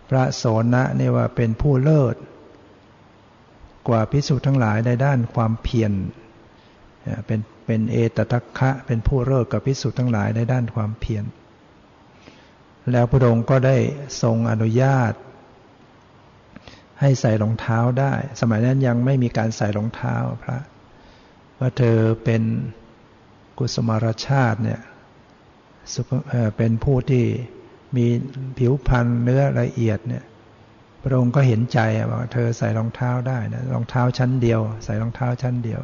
Speaker 1: พระโสนะนี่ว่าเป็นผู้เลิศ กว่าพิสุทั้งหลายในด้านความเพียรเป็นเป็นเอตทัคคะเป็นผู้เลิศกับพิสุทั้งหลายในด้านความเพียร แล้วพระองค์ก็ได้ทรงอนุญาต ให้ใส่รองเท้าได้ สมัยนั้นยังไม่มีการใส่รองเท้าพระ ว่าเธอเป็นกุสมารชาติเนี่ยเป็นผู้ที่มีผิวพรรณเนื้อละเอียดเนี่ย พระองค์ก็เห็นใจว่าเธอใส่รองเท้าได้นะรองเท้าชั้นเดียว ใส่รองเท้าชั้นเดียว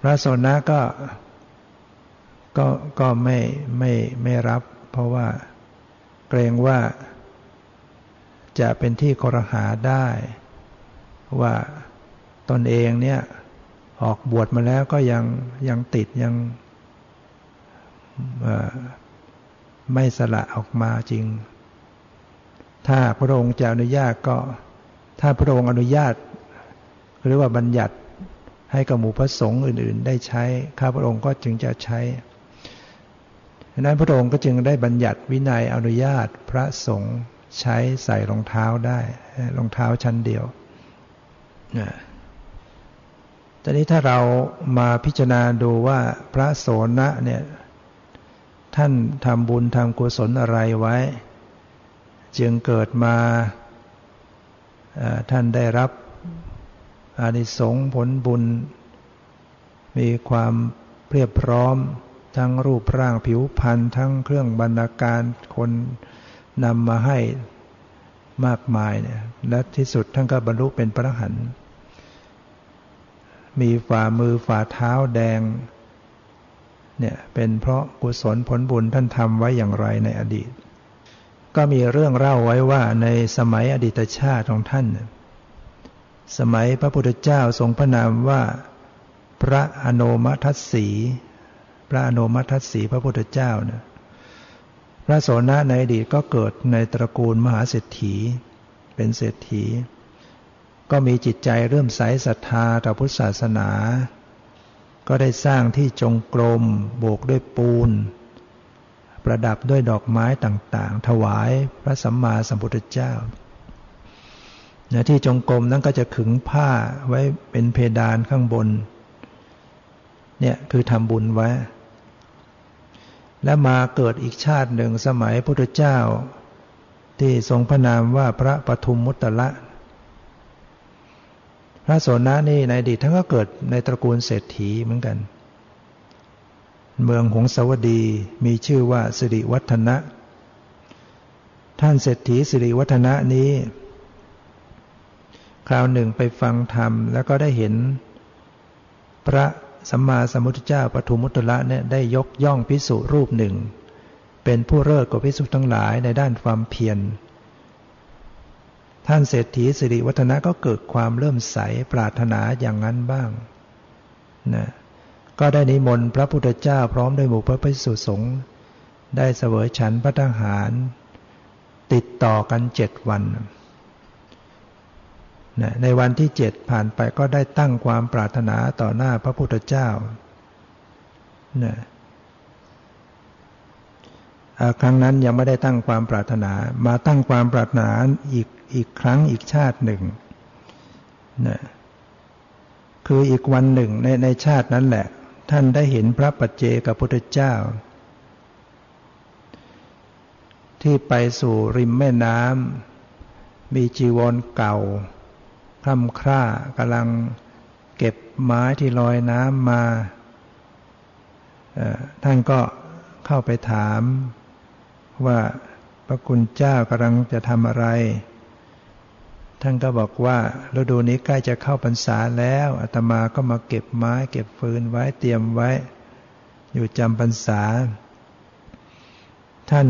Speaker 1: พระสนะก็ก็ก็ไม่ไม่ไม่รับ เพราะว่าเกรงว่าจะเป็นที่ครหาได้ ว่าตนเองเนี่ยออกบวชมาแล้วก็ยังยังติดยังไม่สละออกมาจริง ถ้าพระองค์จะอนุญาตก็ ถ้าพระองค์อนุญาต หรือว่าบัญญัติให้กับหมู่พระสงฆ์อื่น ๆ ได้ใช้ข้าพระองค์ก็จึงจะใช้ ดังนั้นพระองค์ก็จึงได้บัญญัติวินัยอนุญาตพระสงฆ์ใช้ใส่รองเท้าได้รองเท้าชั้นเดียวนะตอนนี้ถ้าเรามาพิจารณาดูว่าพระโสนะเนี่ยท่านทำบุญทำกุศลอะไรไว้ จึงเกิดมาท่านได้รับอานิสงส์ผลบุญ มีความเรียบพร้อม ทั้งรูปร่างผิวพรรณทั้งเครื่องบรรณาการคนนำมาให้มากมายเนี่ยและที่สุดท่านก็บรรลุเป็นพระหันมีฝ่ามือฝ่าเท้าแดงเนี่ยเป็นเพราะกุศลผลบุญท่านทำไว้อย่างไรในอดีต ก็มีเรื่องเล่าไว้ว่าในสมัยอดีตชาติของท่าน สมัยพระพุทธเจ้าทรงพระนามว่า พระอโนมัทัสสี พระอโนมัทัสสีพระพุทธเจ้าเนี่ยพระโสนะในอดีตก็เกิดในตระกูลมหาเศรษฐี เป็นเศรษฐี ก็มีจิตใจเริ่มใสศรัทธาต่อพุทธศาสนา ก็ได้สร้างที่จงกรมโบกด้วยปูน ประดับด้วยดอกไม้ต่างๆ ถวายพระสัมมาสัมพุทธเจ้าที่จงกรมนั้นก็จะขึงผ้าไว้เป็นเพดานข้างบน เนี่ยคือทำบุญไว้ และมาเกิดอีกชาติหนึ่งสมัยพุทธเจ้า ที่ทรงพระนามว่าพระปทุมมุตตะพระโสนะนี่ในอดีตท่านก็เกิดในตระกูลเศรษฐีเหมือนกัน เมืองหงสาวดีมีชื่อว่าสิริวัฒนะ ท่านเศรษฐีสิริวัฒนะนี้ คราวหนึ่งไปฟังธรรมแล้วก็ได้เห็นพระ สัมมาสัมพุทธเจ้าปทุมมุตตะเนี่ยได้ยกย่องพิสุรูปหนึ่ง เป็นผู้เลิศกว่าพิสุทั้งหลายในด้านความเพียรท่านเศรษฐีสิริวัฒนะก็เกิดความเริ่มใสปรารถนาอย่างนั้นบ้างนะก็ได้นิมนต์พระพุทธเจ้าพร้อมด้วยหมู่พระภิกษุสงฆ์ได้เสวยฉันพระทหาร ติดต่อกันเจ็ดวัน นะในวันที่เจ็ดผ่านไปก็ได้ตั้งความปรารถนาต่อหน้าพระพุทธเจ้านะครั้งนั้นยังไม่ได้ตั้งความปรารถนา มาตั้งความปรารถนาอีกอีกครั้งอีกชาติหนึ่งนะคืออีกวันหนึ่งในในชาตินั้นแหละ ท่านได้เห็นพระปัจเจกับพุทธเจ้า ที่ไปสู่ริมแม่น้ำมีจีวรเก่า คล่ำคร่ากำลังเก็บไม้ที่ลอยน้ำมาท่านก็เข้าไปถามว่าพระคุณเจ้ากำลังจะทำอะไร ท่านก็บอกว่าฤดูนี้ใกล้จะเข้าพรรษาแล้วอาตมาก็มาเก็บไม้ เก็บฟืนไว้เตรียมไว้ อยู่จำพรรษา ท่าน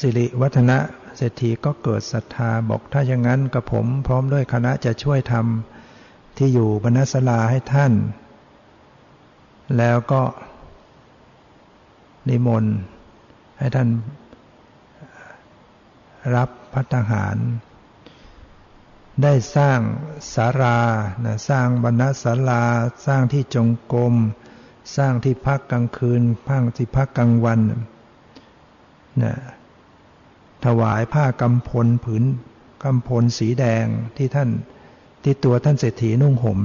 Speaker 1: สิริวัฒนะ เศรษฐีก็เกิดศรัทธาบอกถ้าอย่างนั้นกับผมพร้อมด้วยคณะจะช่วยทำที่อยู่บรรณศลาให้ท่าน แล้วก็ นิมนต์ให้ท่านรับพัฒหาร ได้สร้างสารานะสร้างบรรณศาลา สร้างที่จงกรม สร้างที่พักกลางคืนพังที่พักกลางวันนะ ถวายผ้ากำพลผืนกำพลสีแดงที่ท่านที่ตัวท่านเศรษฐีนุ่งห่ม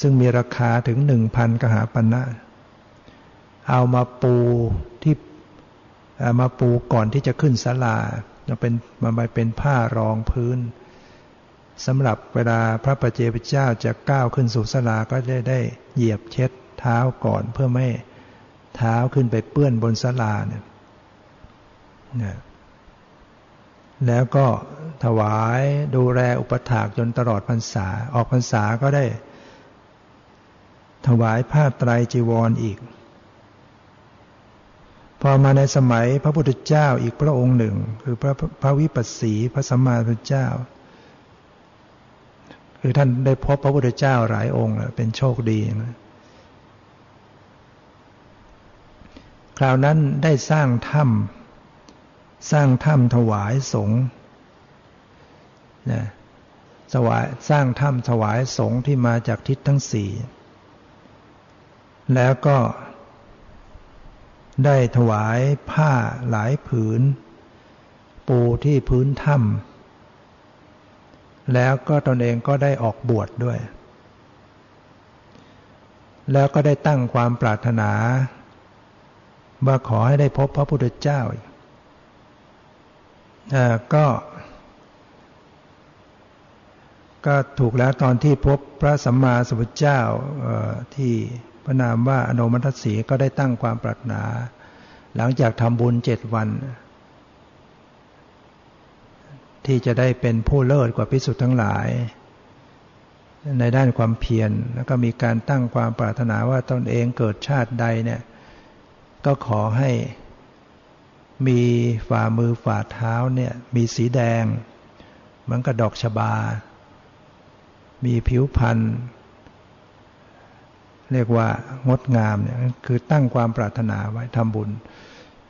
Speaker 1: ซึ่งมีราคาถึงหนึ่งพันกหาปันนะเอามาปูที่มาปูก่อนที่จะขึ้นศาลาจะเป็นมาไปเป็นผ้ารองพื้นสำหรับเวลาพระประเจพเจ้าจะก้าวขึ้นสู่ศาลาก็ได้ได้เหยียบเช็ดเท้าก่อนเพื่อไม่เท้าขึ้นไปเปื้อนบนศาลาเนี่ย แล้วก็ถวายดูแลอุปถากจนตลอดพรรษา ออกพรรษาก็ได้ ถวายผ้าไตรจีวรออีก พอมาในสมัยพระพุทธเจ้าอีกพระองค์หนึ่ง คือพระพระวิปัสสีพระสัมมาสัมพุทธเจ้า คือท่านได้พบพระพุทธเจ้าหลายองค์เป็นโชคดีนะคราวนั้นได้สร้างถ้ำ สร้างถ้ำถวายสงฆ์นะสวายสร้างถ้ำถวายสงฆ์ที่มาจากทิศทั้งสี่แล้วก็ได้ถวายผ้าหลายผืน ปูที่พื้นถ้ำแล้วก็ตนเองก็ได้ออกบวชดด้วย แล้วก็ได้ตั้งความปรารถนา ว่าขอให้ได้พบพระพุทธเจ้าก็ ก็ถูกแล้วตอนที่พบพระสัมมาสัมพุทธเจ้าที่พระนามว่าอนุมัติสีก็ได้ตั้งความปรารถนา หลังจากทำบุญเจ็ดวัน ที่จะได้เป็นผู้เลิศกว่าพิสุทธ์ทั้งหลาย ในด้านความเพียรแล้วก็มีการตั้งความปรารถนาว่าตนเองเกิดชาติใดเนี่ย ก็ขอให้ มีฝ่ามือฝ่าเท้าเนี่ยมีสีแดง เหมือนกับดอกชบา มีผิวพรรณเรียกว่างดงามเนี่ยคือตั้งความปรารถนาไว้ทำบุญ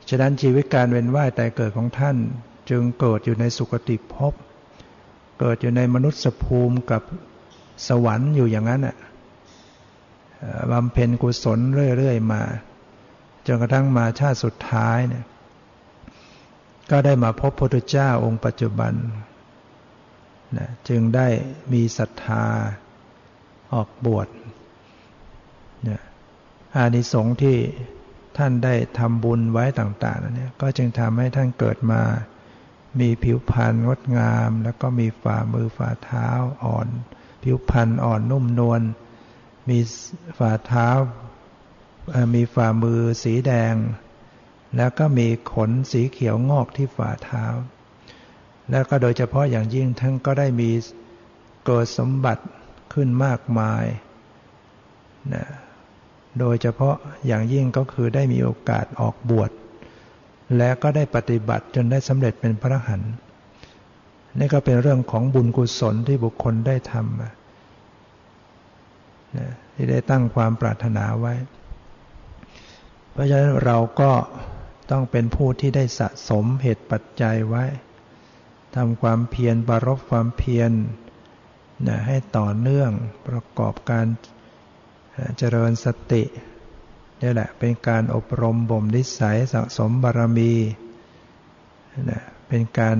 Speaker 1: ฉะนั้นชีวิตการเวียนว่ายแต่เกิดของท่าน จึงเกิดอยู่ในสุคติภพ เกิดอยู่ในมนุษย์ภูมิกับสวรรค์อยู่อย่างนั้นอะบำเพ็ญกุศลเรื่อย ๆ มา จนกระทั่งมาชาติสุดท้ายเนี่ย ก็ได้มาพบพระพุทธเจ้าองค์ปัจจุบันนะจึงได้มีศรัทธาออกบวชนะอานิสงส์ที่ท่านได้ทำบุญไว้ต่างๆนี่ก็จึงทำให้ท่านเกิดมา มีผิวพรรณงดงาม แล้วก็มีฝ่ามือฝ่าเท้าอ่อน ผิวพรรณอ่อนนุ่มนวลมีฝ่าเท้ามีฝ่ามือสีแดง แล้วก็มีขนสีเขียวงอกที่ฝ่าเท้า แล้วก็โดยเฉพาะอย่างยิ่งท่านก็ได้มีเกิดสมบัติขึ้นมากมายนะโดยเฉพาะอย่างยิ่งก็คือได้มีโอกาสออกบวช และก็ได้ปฏิบัติจนได้สำเร็จเป็นพระหันนี่ก็เป็นเรื่องของบุญกุศลที่บุคคลได้ทำนะที่ได้ตั้งความปรารถนาไว้ เพราะฉะนั้นเราก็ ต้องเป็นผู้ที่ได้สะสมเหตุปัจจัยไว้ทำความเพียรบารบความเพียรนะให้ต่อเนื่องประกอบการเจริญสตินี่แหละเป็นการอบรมบ่มนิสัยสะสมบารมีนะเป็นการ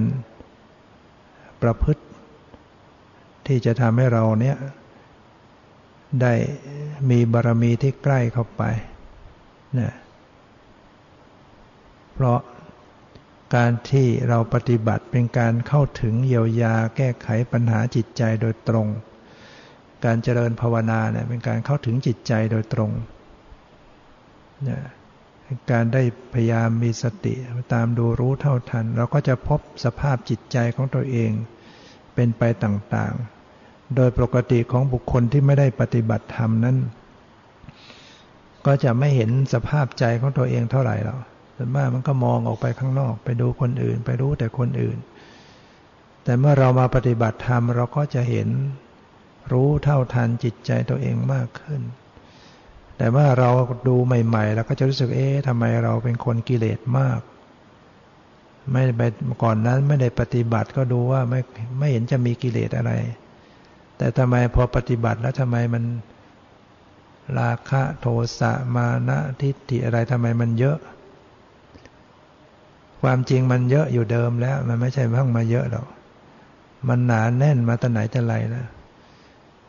Speaker 1: ประพฤติ ที่จะทำให้เราเนี่ยได้มีบารมีที่ใกล้เข้าไปนะ เพราะการที่เราปฏิบัติเป็นการเข้าถึงเยียวยาแก้ไขปัญหาจิตใจโดยตรง การเจริญภาวนาเนี่ยเป็นการเข้าถึงจิตใจโดยตรงเนี่ยการได้พยายามมีสติตามดูรู้เท่าทัน เราก็จะพบสภาพจิตใจของตัวเองเป็นไปต่างๆ โดยปกติของบุคคลที่ไม่ได้ปฏิบัติธรรมนั้น ก็จะไม่เห็นสภาพใจของตัวเองเท่าไหร่หรอก ส่วนมากมันก็มองออกไปข้างนอก ไปดูคนอื่น ไปรู้แต่คนอื่น แต่เมื่อเรามาปฏิบัติธรรมเราก็จะเห็นรู้เท่าทันจิตใจตัวเองมากขึ้น แต่ว่าเราดูใหม่ๆเราก็จะรู้สึกเอ๊ะทำไมเราเป็นคนกิเลสมาก ไม่ไปก่อนนั้นไม่ได้ปฏิบัติก็ดูว่าไม่ไม่เห็นจะมีกิเลสอะไร แต่ทำไมพอปฏิบัติแล้วทำไมมันราคะโทสะมานะทิฏฐิอะไรทำไมมันเยอะ ความจริงมันเยอะอยู่เดิมแล้ว มันไม่ใช่เพิ่งมาเยอะหรอกมันหนาแน่นมาตั้งไหนแต่ไรแล้ว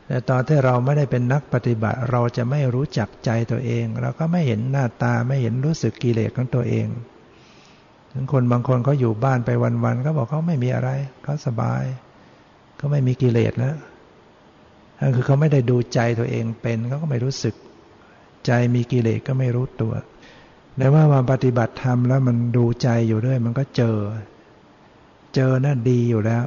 Speaker 1: แต่ตอนที่เราไม่ได้เป็นนักปฏิบัติ เราจะไม่รู้จักใจตัวเอง เราก็ไม่เห็นหน้าตาไม่เห็นรู้สึกกิเลสของตัวเองถึงคนบางคนเขาอยู่บ้านไปวันๆก็บอกเขาไม่มีอะไรเขาสบายเขาไม่มีกิเลสแล้วคือเขาไม่ได้ดูใจตัวเองเป็นเขาก็ไม่รู้สึก ใจมีกิเลสก็ไม่รู้ตัว แต่ว่ามาปฏิบัติธรรมแล้วมันดูใจอยู่ด้วย มันก็เจอ เจอน่าดีอยู่แล้ว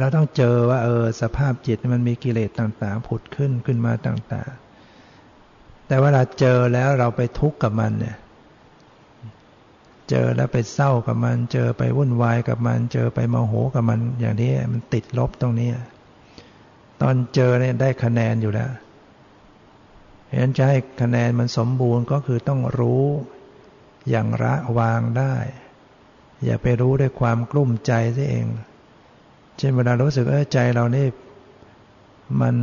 Speaker 1: เราต้องเจอว่าเออสภาพจิตมันมีกิเลสต่างๆ ผุดขึ้นขึ้นมาต่างๆ แต่เวลาเจอแล้วเราไปทุกข์กับมันเนี่ย เจอแล้วไปเศร้ากับมัน เจอไปวุ่นวายกับมัน เจอไปโมโหกับมัน อย่างนี้มันติดลบตรงนี้ ตอนเจอเนี่ยได้คะแนนอยู่แล้ว ฉะนั้นจะให้คะแนนมันสมบูรณ์ก็คือต้องรู้อย่างละวางได้ อย่าไปรู้ด้วยความกลุ้มใจซะเอง เช่นเวลารู้สึกเออใจเรานี่มัน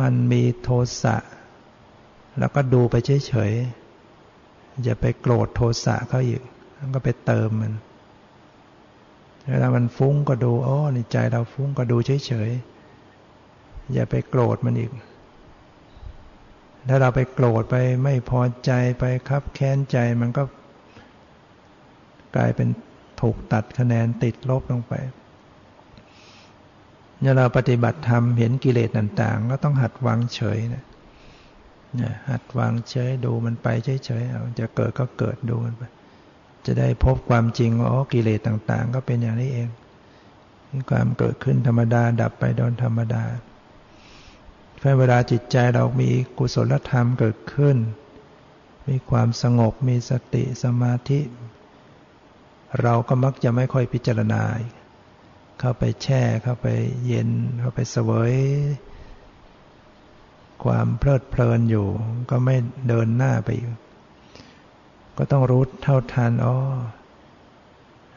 Speaker 1: มันมีโทสะ แล้วก็ดูไปเฉยๆ อย่าไปโกรธโทสะเขาอีกแล้วก็ไปเติมมัน เวลามันฟุ้งก็ดูอ๋อในใจเราฟุ้งก็ดูเฉยๆ อย่าไปโกรธมันอีก ถ้าเราไปโกรธไปไม่พอใจไปครับแค้นใจมันก็ กลายเป็นถูกตัดคะแนนติดลบลงไปเนี่ยเราปฏิบัติธรรมเห็นกิเลสต่างๆ ก็ต้องหัดวางเฉยนะหัดวางเฉยดูมันไปเฉยๆเอาจะเกิดก็เกิดดูมันไป จะได้พบความจริงว่าอ๋อกิเลสต่างๆ ก็เป็นอย่างนี้เอง ความเกิดขึ้นธรรมดาดับไปโดนธรรมดา เวลาจิตใจเรามีกุศลธรรมเกิดขึ้น มีความสงบมีสติสมาธิ เราก็มักจะไม่ค่อยพิจารณา เข้าไปแช่เข้าไปเย็น เข้าไปเสวย ความเพลิดเพลินอยู่ ก็ไม่เดินหน้าไป ก็ต้องรู้เท่าทันอ๋อ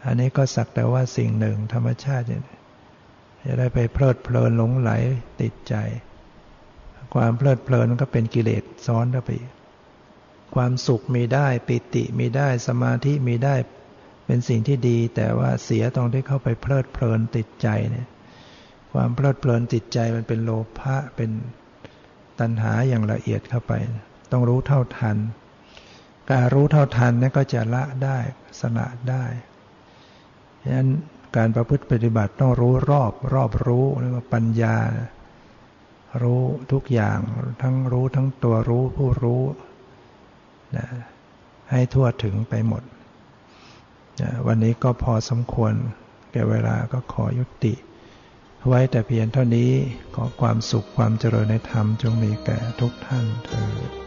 Speaker 1: อันนี้ก็สักแต่ว่าสิ่งหนึ่งธรรมชาติจะได้ไปเพลิดเพลินหลงไหลติดใจ ความเพลิดเพลินก็เป็นกิเลสซ้อนเข้าไป ความสุขมีได้ปิติมีได้สมาธิมีได้เป็นสิ่งที่ดี แต่ว่าเสียตรงที่เข้าไปเพลิดเพลินติดใจเนี่ยความเพลิดเพลินติดใจมันเป็นโลภะเป็นตัณหาอย่างละเอียดเข้าไป ต้องรู้เท่าทัน การรู้เท่าทันนี่ก็จะละได้สละได้ฉะนั้นการประพฤติปฏิบัติต้องรู้รอบรอบรู้เรียกว่าปัญญา รู้ทุกอย่างทั้งรู้ทั้งตัวรู้ผู้รู้นะให้ทั่วถึงไปหมดนะวันนี้ก็พอสมควรแก่เวลาก็ขอยุติ ไว้แต่เพียงเท่านี้ขอความสุขความเจริญในธรรมจงมีแก่ทุกท่านเถิด